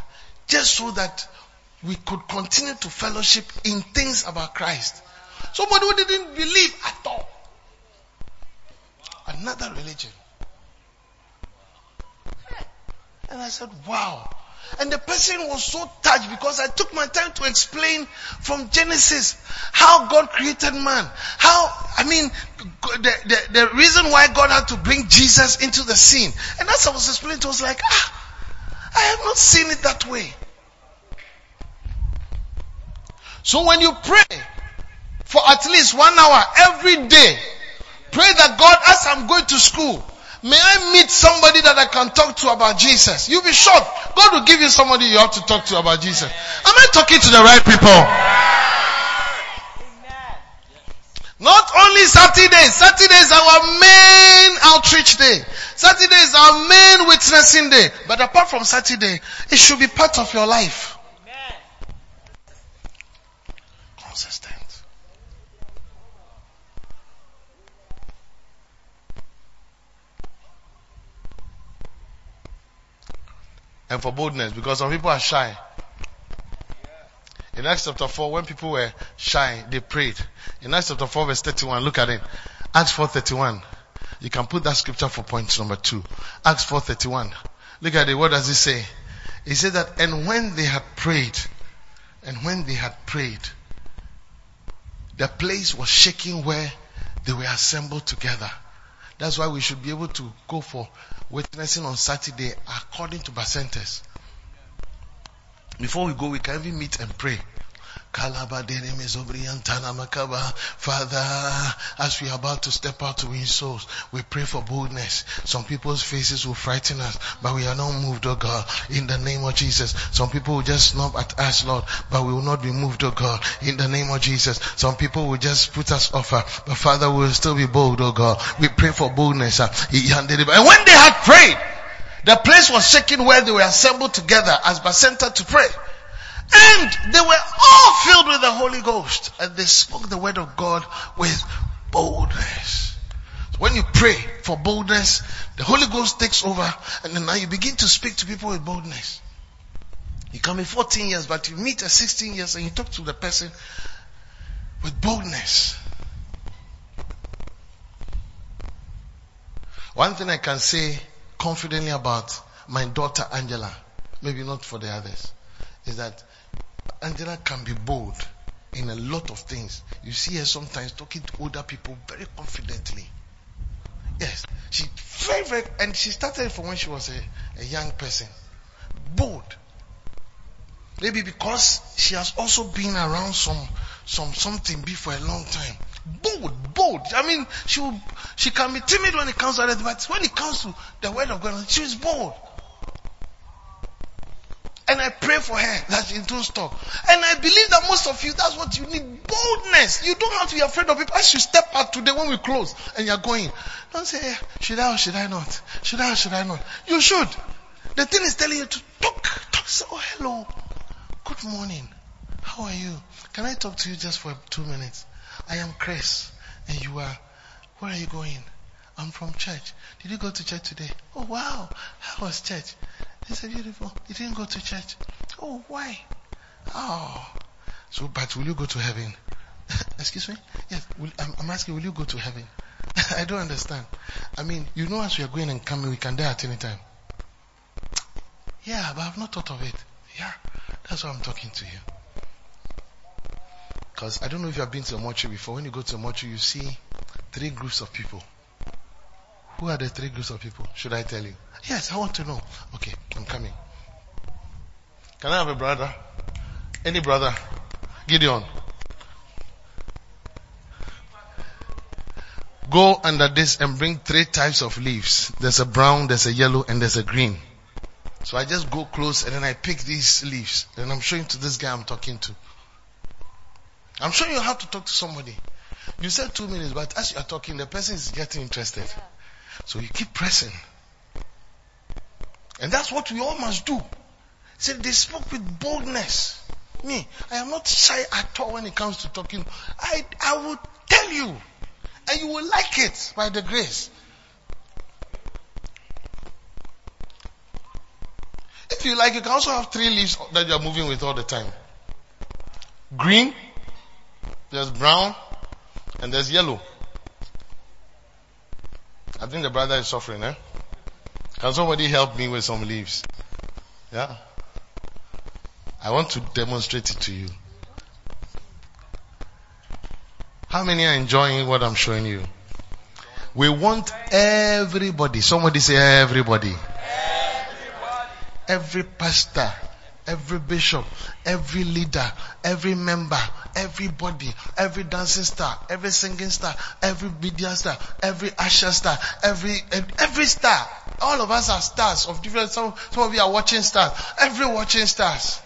just so that we could continue to fellowship in things about Christ. Somebody who didn't believe at all. Another religion. And I said, wow. And the person was so touched because I took my time to explain from Genesis how God created man. How, I mean, the, the, the reason why God had to bring Jesus into the scene. And as I was explaining, it was like, ah, I have not seen it that way. So when you pray for at least one hour every day, pray that God, as I'm going to school, may I meet somebody that I can talk to about Jesus. You'll be shocked. God will give you somebody you have to talk to about Jesus. Am I talking to the right people? Not only Saturday. Saturday is our main outreach day. Saturday is our main witnessing day. But apart from Saturday, it should be part of your life. And for boldness, because some people are shy. In Acts chapter 4, when people were shy, they prayed. In Acts chapter 4 verse 31, look at it. Acts 4.31. You can put that scripture for point number two. Acts 4.31. Look at it. What does it say? It said that, and when they had prayed, and when they had prayed, the place was shaking where they were assembled together. That's why we should be able to go for witnessing on Saturday according to percentages. Before we go, we can even meet and pray. Father, as we are about to step out to win souls, we pray for boldness. Some people's faces will frighten us, but we are not moved, oh God, in the name of Jesus. Some people will just snub at us, Lord, but we will not be moved, oh God, in the name of Jesus. Some people will just put us off, uh, but Father, we will still be bold, oh God. We pray for boldness. uh, And when they had prayed, the place was shaking where they were assembled together as center to pray. And they were all filled with the Holy Ghost and they spoke the word of God with boldness. So when you pray for boldness, the Holy Ghost takes over and then now you begin to speak to people with boldness. You can be 14 years, but you meet a 16 years and you talk to the person with boldness. One thing I can say confidently about my daughter Angela, maybe not for the others, is that Angela can be bold in a lot of things. You see her sometimes talking to older people very confidently. Yes, she very very, and she started from when she was a, a young person. Bold. Maybe because she has also been around some some something be for a long time. Bold, bold. I mean, she will, she can be timid when it comes to that, but when it comes to the word of God, she is bold. I pray for her that she don't stop. And I believe that most of you, that's what you need. Boldness. You don't have to be afraid of people. As you step out today when we close and you're going, don't say, eh, should I or should I not? Should I or should I not? You should. The thing is telling you to talk. Talk. Say, oh, hello. Good morning. How are you? Can I talk to you just for two minutes? I am Chris. And you are, where are you going? I'm from church. Did you go to church today? Oh, wow. How was church? It's a beautiful. You didn't go to church. Oh, why? Oh. So, but will you go to heaven? Excuse me? Yes. Will, I'm, I'm asking, will you go to heaven? I don't understand. I mean, you know, as we are going and coming, we can die at any time. Yeah, but I've not thought of it. Yeah. That's why I'm talking to you. Because I don't know if you have been to a mortuary before. When you go to a mortuary, you see three groups of people. Who are the three groups of people? Should I tell you? Yes, I want to know. Okay, I'm coming. Can I have a brother? Any brother? Gideon. Go under this and bring three types of leaves. There's a brown, there's a yellow, and there's a green. So I just go close and then I pick these leaves and I'm showing to this guy I'm talking to. I'm showing you how to talk to somebody. You said two minutes, but as you are talking, the person is getting interested. So you keep pressing. And that's what we all must do. See, they spoke with boldness. Me, I am not shy at all when it comes to talking. I, I will tell you. And you will like it by the grace. If you like, you can also have three leaves that you are moving with all the time. Green, there's brown, And there's yellow. I think the brother is suffering, eh? Can somebody help me with some leaves? Yeah? I want to demonstrate it to you. How many are enjoying what I'm showing you? We want everybody. Somebody say everybody. Every pastor, every bishop, every leader, every member, everybody, every dancing star, every singing star, every media star, every usher star, every every star. All of us are stars of different. Some some of you are watching stars. Every watching stars.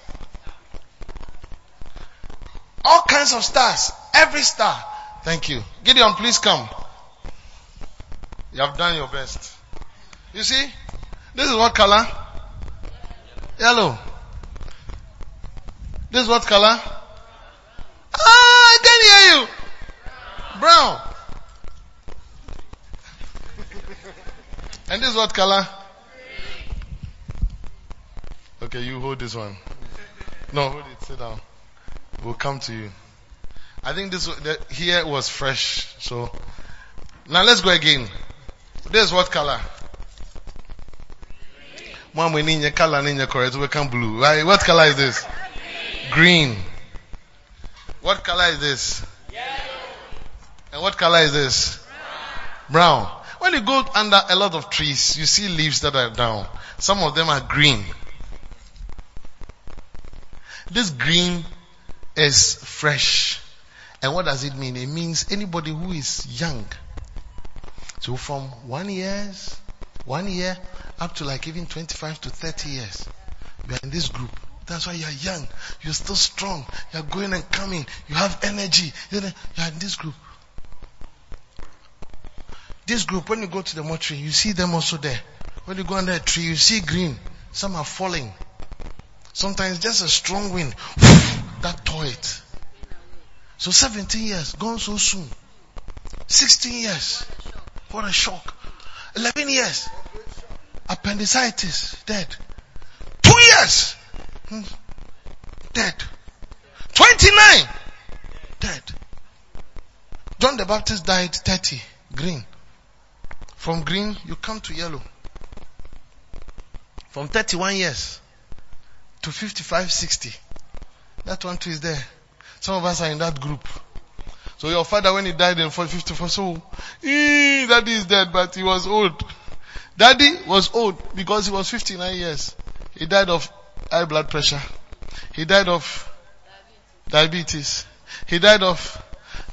All kinds of stars. Every star. Thank you. Gideon, please come. You have done your best. You see, this is what color? Yellow. This is what color? Ah, I can hear you. Brown. And this is what color? Okay, you hold this one. No, hold it. Sit down. We'll come to you. I think this the, here was fresh. So now let's go again. This is what color? Mom, we need your color, need your correct. We can blue. Right? What color is this? Green. What color is this? And what color is this? Brown. When you go under a lot of trees, you see leaves that are down. Some of them are green. This green is fresh. And what does it mean? It means anybody who is young. So from one years, one year up to like even 25 to 30 years, you are in this group. That's why you are young. You're still strong. You're going and coming. You have energy. You're in this group. This group, when you go to the mortuary, you see them also there. When you go under a tree, you see green. Some are falling. Sometimes just a strong wind that tore it. So 17 years, gone so soon. 16 years, what a shock. 11 years, appendicitis, dead. Two years, hmm, dead. 29, dead. John the Baptist died 30, green. From green, you come to yellow. From 31 years to 55, 60. That one too is there. Some of us are in that group. So your father, when he died in 54, so, eh, daddy is dead, but he was old. Daddy was old because he was 59 years. He died of high blood pressure. He died of diabetes. He died of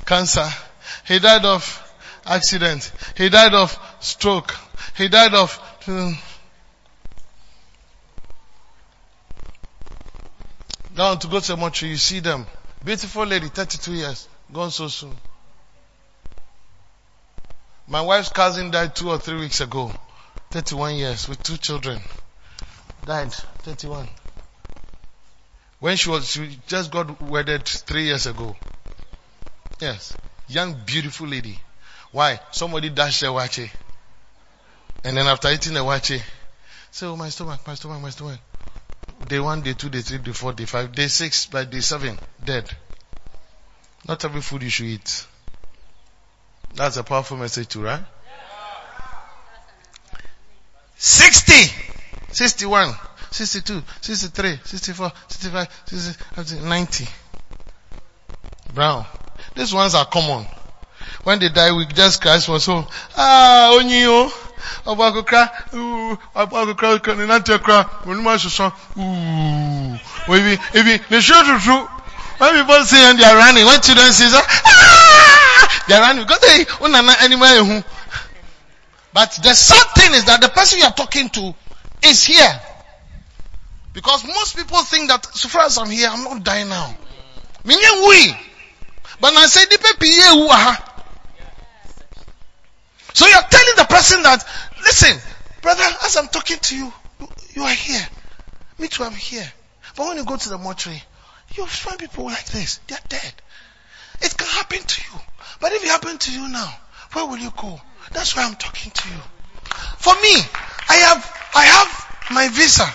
cancer. He died of accident. He died of stroke. He died of, um, now to go to the mortuary, you see them. Beautiful lady, 32 years, gone so soon. My wife's cousin died two or three weeks ago. 31 years with two children. Died, 31. When she was, she just got wedded three years ago. Yes. Young, beautiful lady. Why? Somebody dashed their waakye. And then after eating the waakye, say, oh my stomach, my stomach, my stomach. Day one, day two, day three, day four, day five, day six, by day seven, dead. Not every food you should eat. That's a powerful message too, right? 60, 61, 62, 63, 64, 65, 66, 90. Brown. These ones are common. When they die, we just cry for so, ah, onyo, ọba akokra, ooh, ọba akokra, ni nante kra, onuma soso, ooh, maybe, maybe, they show true. When people say and they are running, when children say, ah, they are running because they, unana anywhere who. But the sad thing is that the person you are talking to is here. Because most people think that so far as I'm here, I'm not dying now. Minye we. But I say, Dipe piye wu aha. So you're telling the person that, listen, brother, as I'm talking to you, you are here. Me too, I'm here. But when you go to the mortuary, you find people like this. They're dead. It can happen to you. But if it happened to you now, where will you go? That's why I'm talking to you. For me, I have, I have my visa.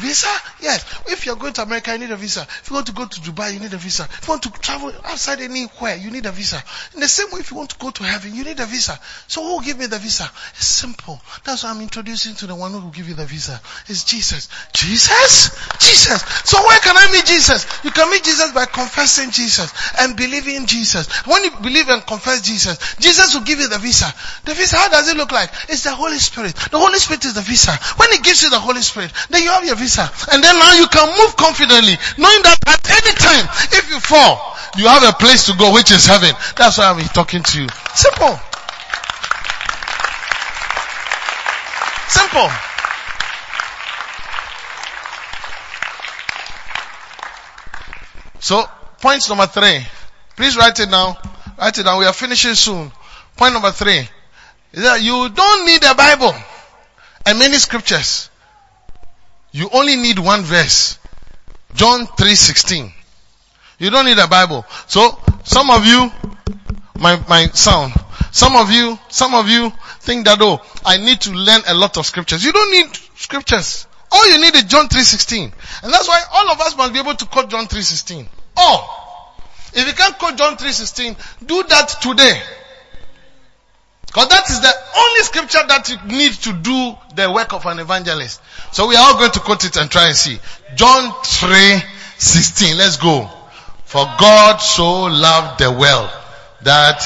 Visa? Yes. If you're going to America, you need a visa. If you want to go to Dubai, you need a visa. If you want to travel outside anywhere, you need a visa. In the same way, if you want to go to heaven, you need a visa. So who will give me the visa? It's simple. That's why I'm introducing to the one who will give you the visa. It's Jesus. Jesus? Jesus. So where can I meet Jesus? You can meet Jesus by confessing Jesus and believing Jesus. When you believe and confess Jesus, Jesus will give you the visa. The visa, how does it look like? It's the Holy Spirit. The Holy Spirit is the visa. When He gives you the Holy Spirit, then you have your visa. And then now you can move confidently, knowing that at any time, if you fall, you have a place to go, which is heaven. That's why I'm talking to you. Simple. Simple. So, point number three. Please write it down. Write it down. We are finishing soon. Point number three is that you don't need a Bible and many scriptures. You only need one verse. John 3:16. You don't need a Bible. So, some of you, my, my sound, some of you, some of you think that, oh, I need to learn a lot of scriptures. You don't need scriptures. All you need is John 3.16. And that's why all of us must be able to quote John 3.16. Oh, If you can't quote John 3.16, do that today. Because that is the only scripture that you need to do the work of an evangelist. So we are all going to quote it and try and see. John 3.16. Let's go. For God so loved the world that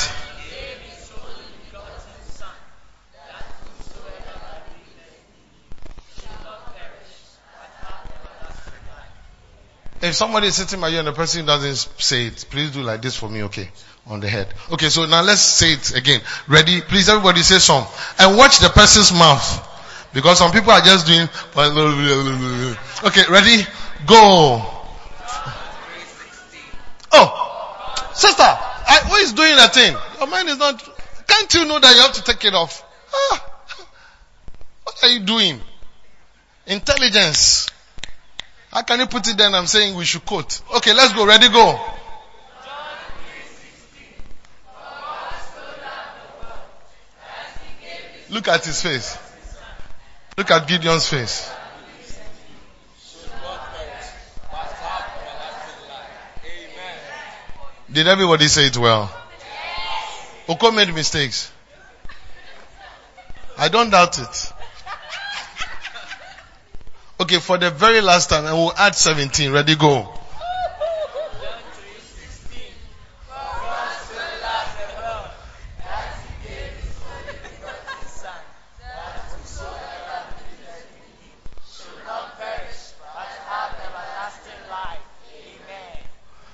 If somebody is sitting by you and the person doesn't say it, please do like this for me, okay? On the head. Okay, so now let's say it again. Ready? Please everybody say some. And watch the person's mouth. Because some people are just doing, okay, ready? Go. Oh, sister, I, who is doing that thing? Your mind is not, can't you know that you have to take it off? Ah, what are you doing? Intelligence. How can you put it there and I'm saying we should quote? Okay, let's go. Ready, go. Look at his face. Look at Gideon's face. Did everybody say it well? Oko made mistakes. I don't doubt it. Okay, for the very last time, and we'll add 17. Ready, go.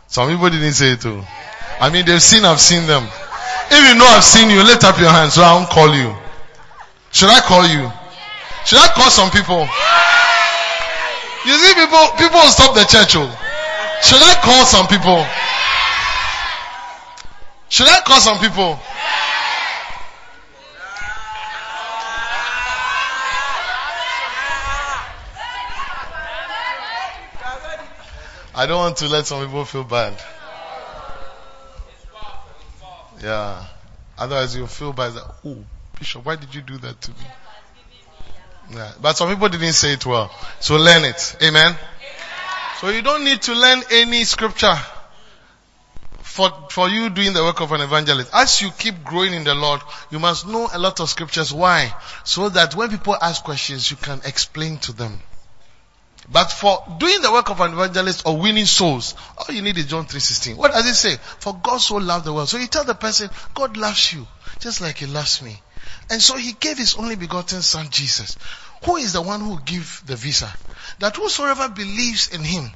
Some people didn't say it too. I mean, they've seen, I've seen them. If you know I've seen you, lift up your hands so I won't call you. Should I call you? Should I call some people? You see, people, people will stop the church. Oh. Should I call some people? Should I call some people? I don't want to let some people feel bad. Yeah. Otherwise you'll feel bad. Oh, Bishop, why did you do that to me? Yeah. But some people didn't say it well. So learn it. Amen. So you don't need to learn any scripture for, for you doing the work of an evangelist. As you keep growing in the Lord, you must know a lot of scriptures. Why? So that when people ask questions, you can explain to them. But for doing the work of an evangelist or winning souls, all you need is John 3.16. What does it say? For God so loved the world. So you tell the person, God loves you, just like He loves me. And so He gave His only begotten Son, Jesus. Who is the one who give the visa? That whosoever believes in Him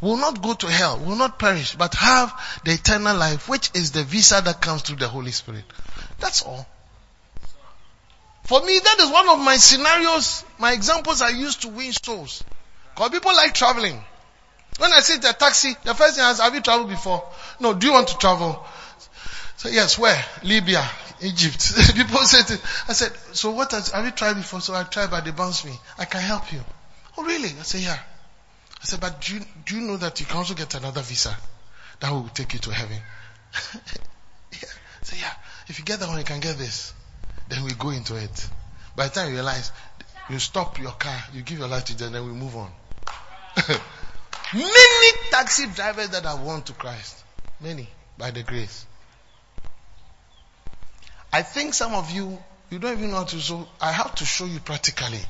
will not go to hell, will not perish, but have the eternal life, which is the visa that comes through the Holy Spirit. That's all. For me, that is one of my scenarios, my examples I used to win souls. Because people like traveling. When I sit a taxi, the first thing I ask, have you traveled before? No, do you want to travel? So yes, where? Libya, Egypt. people said, it. I said, so what has, have you tried before? So I tried, but they bounced me. I can help you. Oh really? I said, yeah. I said, but do you, do you know that you can also get another visa that will take you to heaven? yeah. I said, yeah. If you get that one, you can get this. Then we go into it. By the time you realize, you stop your car, you give your life to Jesus, then we move on. Many taxi drivers that have won to Christ. Many, by the grace. I think some of you, you don't even know how to, so I have to show you practically.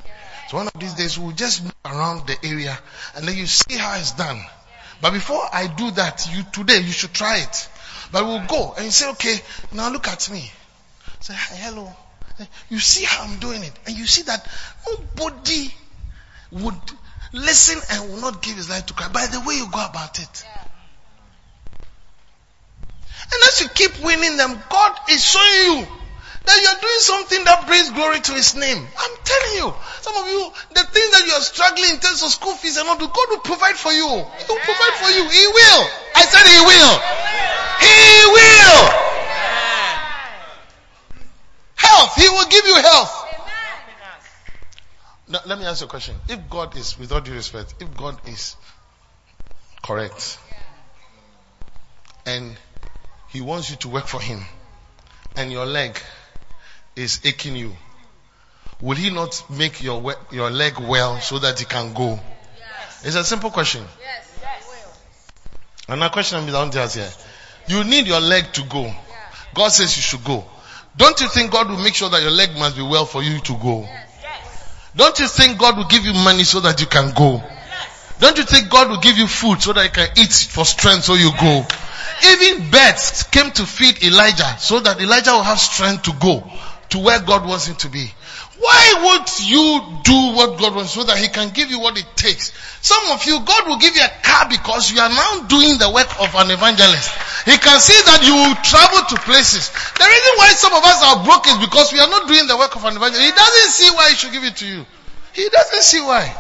So one of these days we'll just move around the area and then you see how it's done. But before I do that, you today you should try it. But we'll go and you say, okay, now look at me. Say, hi, hello. You see how I'm doing it. And you see that nobody would listen and will not give his life to Christ by the way you go about it. And as you keep winning them, God is showing you that you are doing something that brings glory to His name. I'm telling you, some of you, the things that you are struggling in terms of school fees and all, God will provide for you. He will provide for you. He will. I said He will. He will. Health. He will give you health. Now, let me ask you a question. If God is, with all due respect, if God is correct and He wants you to work for Him and your leg is aching you, will He not make your, we- your leg well so that you can go? It's a simple question. And a question I'm down there here. You need your leg to go. God says you should go. Don't you think God will make sure that your leg must be well for you to go? Yes. Don't you think God will give you money so that you can go? Don't you think God will give you food so that you can eat for strength so you go? Even birds came to feed Elijah so that Elijah will have strength to go to where God wants him to be. Why would you do what God wants so that he can give you what it takes? Some of you, God will give you a car because you are now doing the work of an evangelist. He can see that you will travel to places. The reason why some of us are broke is because we are not doing the work of an evangelist. He doesn't see why he should give it to you. He doesn't see why.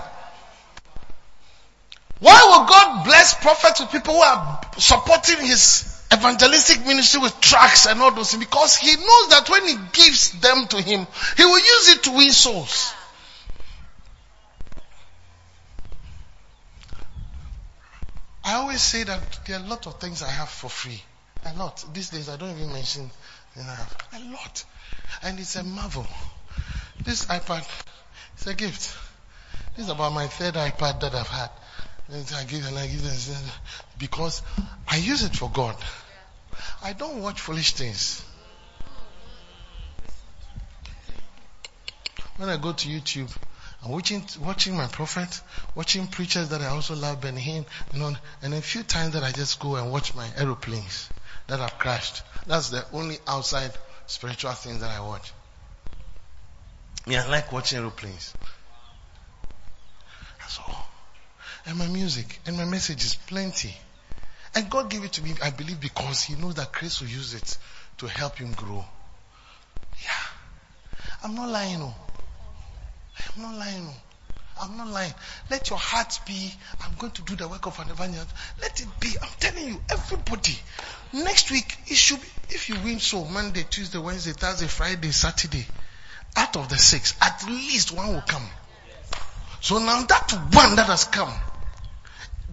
Why will God bless prophets with people who are supporting his evangelistic ministry with tracks and all those things? Because he knows that when he gives them to him, he will use it to win souls. I always say that there are a lot of things I have for free. A lot. These days I don't even mention you know, a lot. And it's a marvel. This iPad is a gift. This is about my third iPad that I've had. And I give and I give this because I use it for God. I don't watch foolish things. When I go to YouTube, I'm watching watching my prophet, watching preachers that I also love, Ben Hinn, you know, and a few times that I just go and watch my aeroplanes that have crashed. That's the only outside spiritual thing that I watch. Yeah, I like watching aeroplanes. That's all. And my music and my message is plenty. And God gave it to me, I believe, because He knows that Chris will use it to help him grow. Yeah. I'm not lying. Oh. I'm not lying. Oh. I'm not lying. Let your heart be, I'm going to do the work of an evangelist. Let it be. I'm telling you, everybody. Next week, it should be, if you win so, Monday, Tuesday, Wednesday, Thursday, Friday, Saturday, out of the six, at least one will come. So now that one that has come,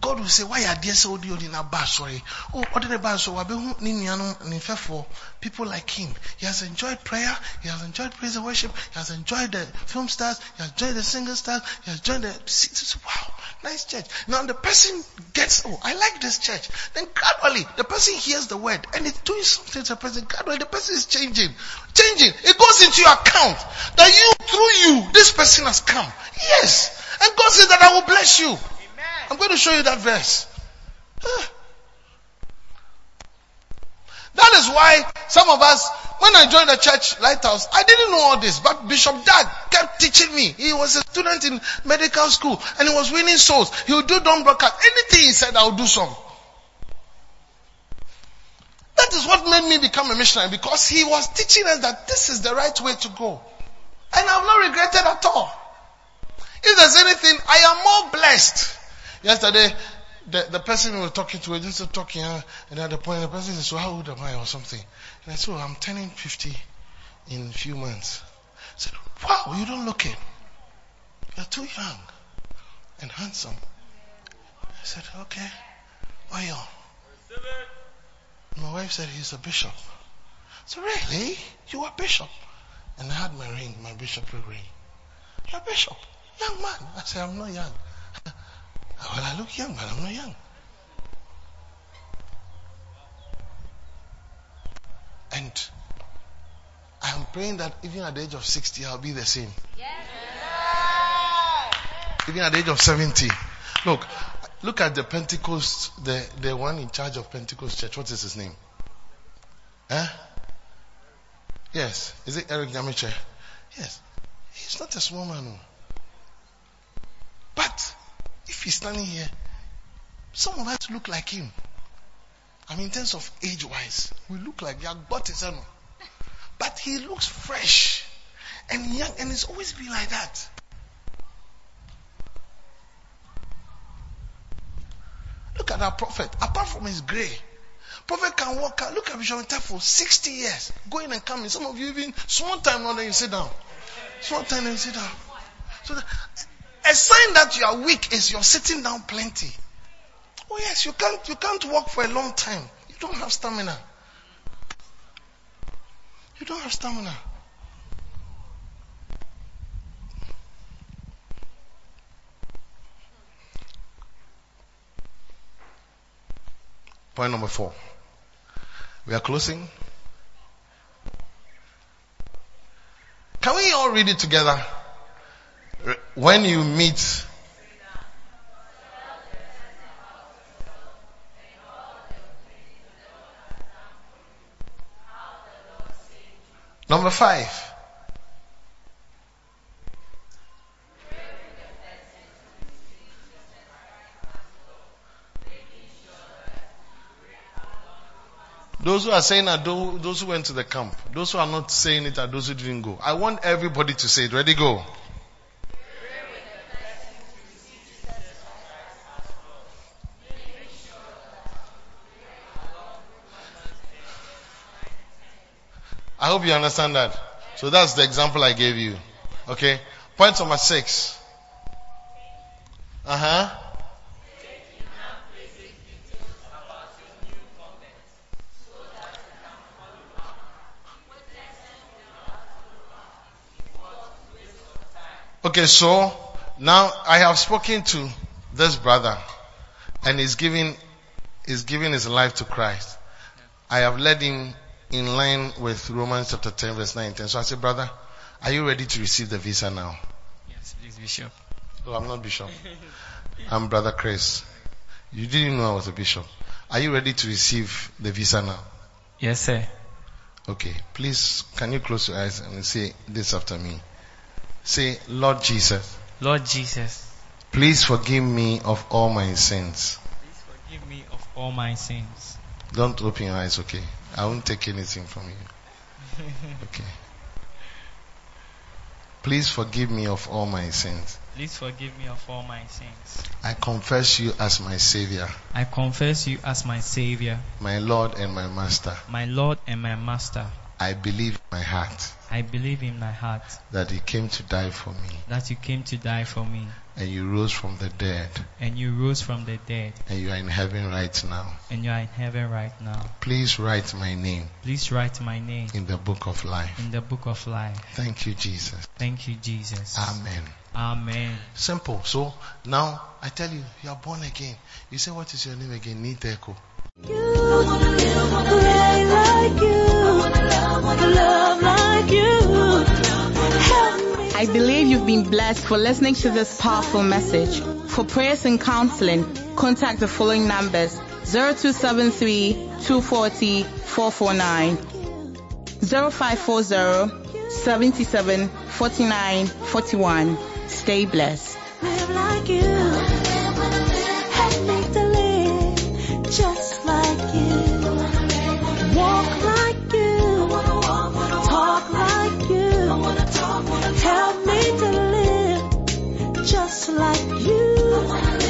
God will say, why are there so odi odi na ba sorry? Oh, odi na ba so wabe hu ni nuanom ni fefo people like him. He has enjoyed prayer. He has enjoyed praise and worship. He has enjoyed the film stars. He has enjoyed the singer stars. He has enjoyed the wow, nice church. Now the person gets, oh, I like this church. Then gradually the person hears the word and it's doing something to the person. Gradually the person is changing, changing. It goes into your account that you through you this person has come. Yes, and God says that I will bless you. I'm going to show you that verse. That is why some of us, when I joined the church lighthouse, I didn't know all this, but Bishop Dag kept teaching me. He was a student in medical school and he was winning souls. He would do dumb broadcast. Anything he said, I would do some. That is what made me become a missionary because he was teaching us that this is the right way to go. And I've not regretted at all. If there's anything, I am more blessed. Yesterday, the, the person we were talking to, we just talking, uh, and at the point, the person said, so how old am I or something? And I said, well, I'm turning 50 in a few months. I said, wow, you don't look it. You're too young and handsome. I said, okay. Oil. My wife said, he's a bishop. Said, really? You are bishop? And I had my ring, my bishop ring. You're bishop. Young man. I said, I'm not young. Well, I look young, but I'm not young. And I am praying that even at the age of 60, I'll be the same. Even at the age of 70. Look, look at the Pentecost, the, the one in charge of Pentecost Church. What is his name? Huh? Yes. Is it Eric Nyamekye? Yes. He's not a small man. no. But if he's standing here, some of us look like him. I mean, in terms of age wise, we look like Yagbot But he looks fresh and young, and it's always been like that. Look at our prophet. Apart from his gray, prophet can walk out. Look at Bishop for 60 years, going and coming. Some of you even small time now, then you sit down. Small time, then you sit down. So the, a sign that you are weak is you're sitting down plenty. Oh yes, you can't you can't walk for a long time. You don't have stamina. You don't have stamina. Point number four. We are closing. Can we all read it together? When you meet Number five. Those who are saying that those who went to the camp, those who are not saying it are those who didn't go. I want everybody to say it. Ready, go. I hope you understand that. So that's the example I gave you. Okay. Point number six. Uh huh. Okay, so now I have spoken to this brother and he's giving, he's giving his life to Christ. I have led him in line with Romans chapter 10 verse 19. So I said, brother, are you ready to receive the visa now? Yes, please, Bishop. Oh, I'm not bishop. I'm brother Chris. You didn't know I was a bishop. Are you ready to receive the visa now? Yes, sir. Okay. Please, can you close your eyes and say this after me? Say, Lord Jesus, Lord Jesus, please forgive me of all my sins. please forgive me of all my sins. Don't open your eyes, okay? I won't take anything from you. Okay. Please forgive me of all my sins. Please forgive me of all my sins. I confess you as my Savior, I confess you as my Savior, my Lord and my Master. my Lord and my Master. I believe in my heart I believe in my heart that He came to die for me that you came to die for me and you rose from the dead and you rose from the dead and you are in heaven right now. and you are in heaven right now. Please write my name Please write my name in the book of life. in the book of life. Thank you, Jesus. Thank you, Jesus. Amen. Amen. Simple. So now I tell you, you are born again. You say, what is your name again? Niteko. I wanna pray like you, love like you. I believe you've been blessed for listening to this powerful message. For prayers and counseling, contact the following numbers 0273 240 449, 0540 77 49 41. Stay blessed. Help me to live just like you.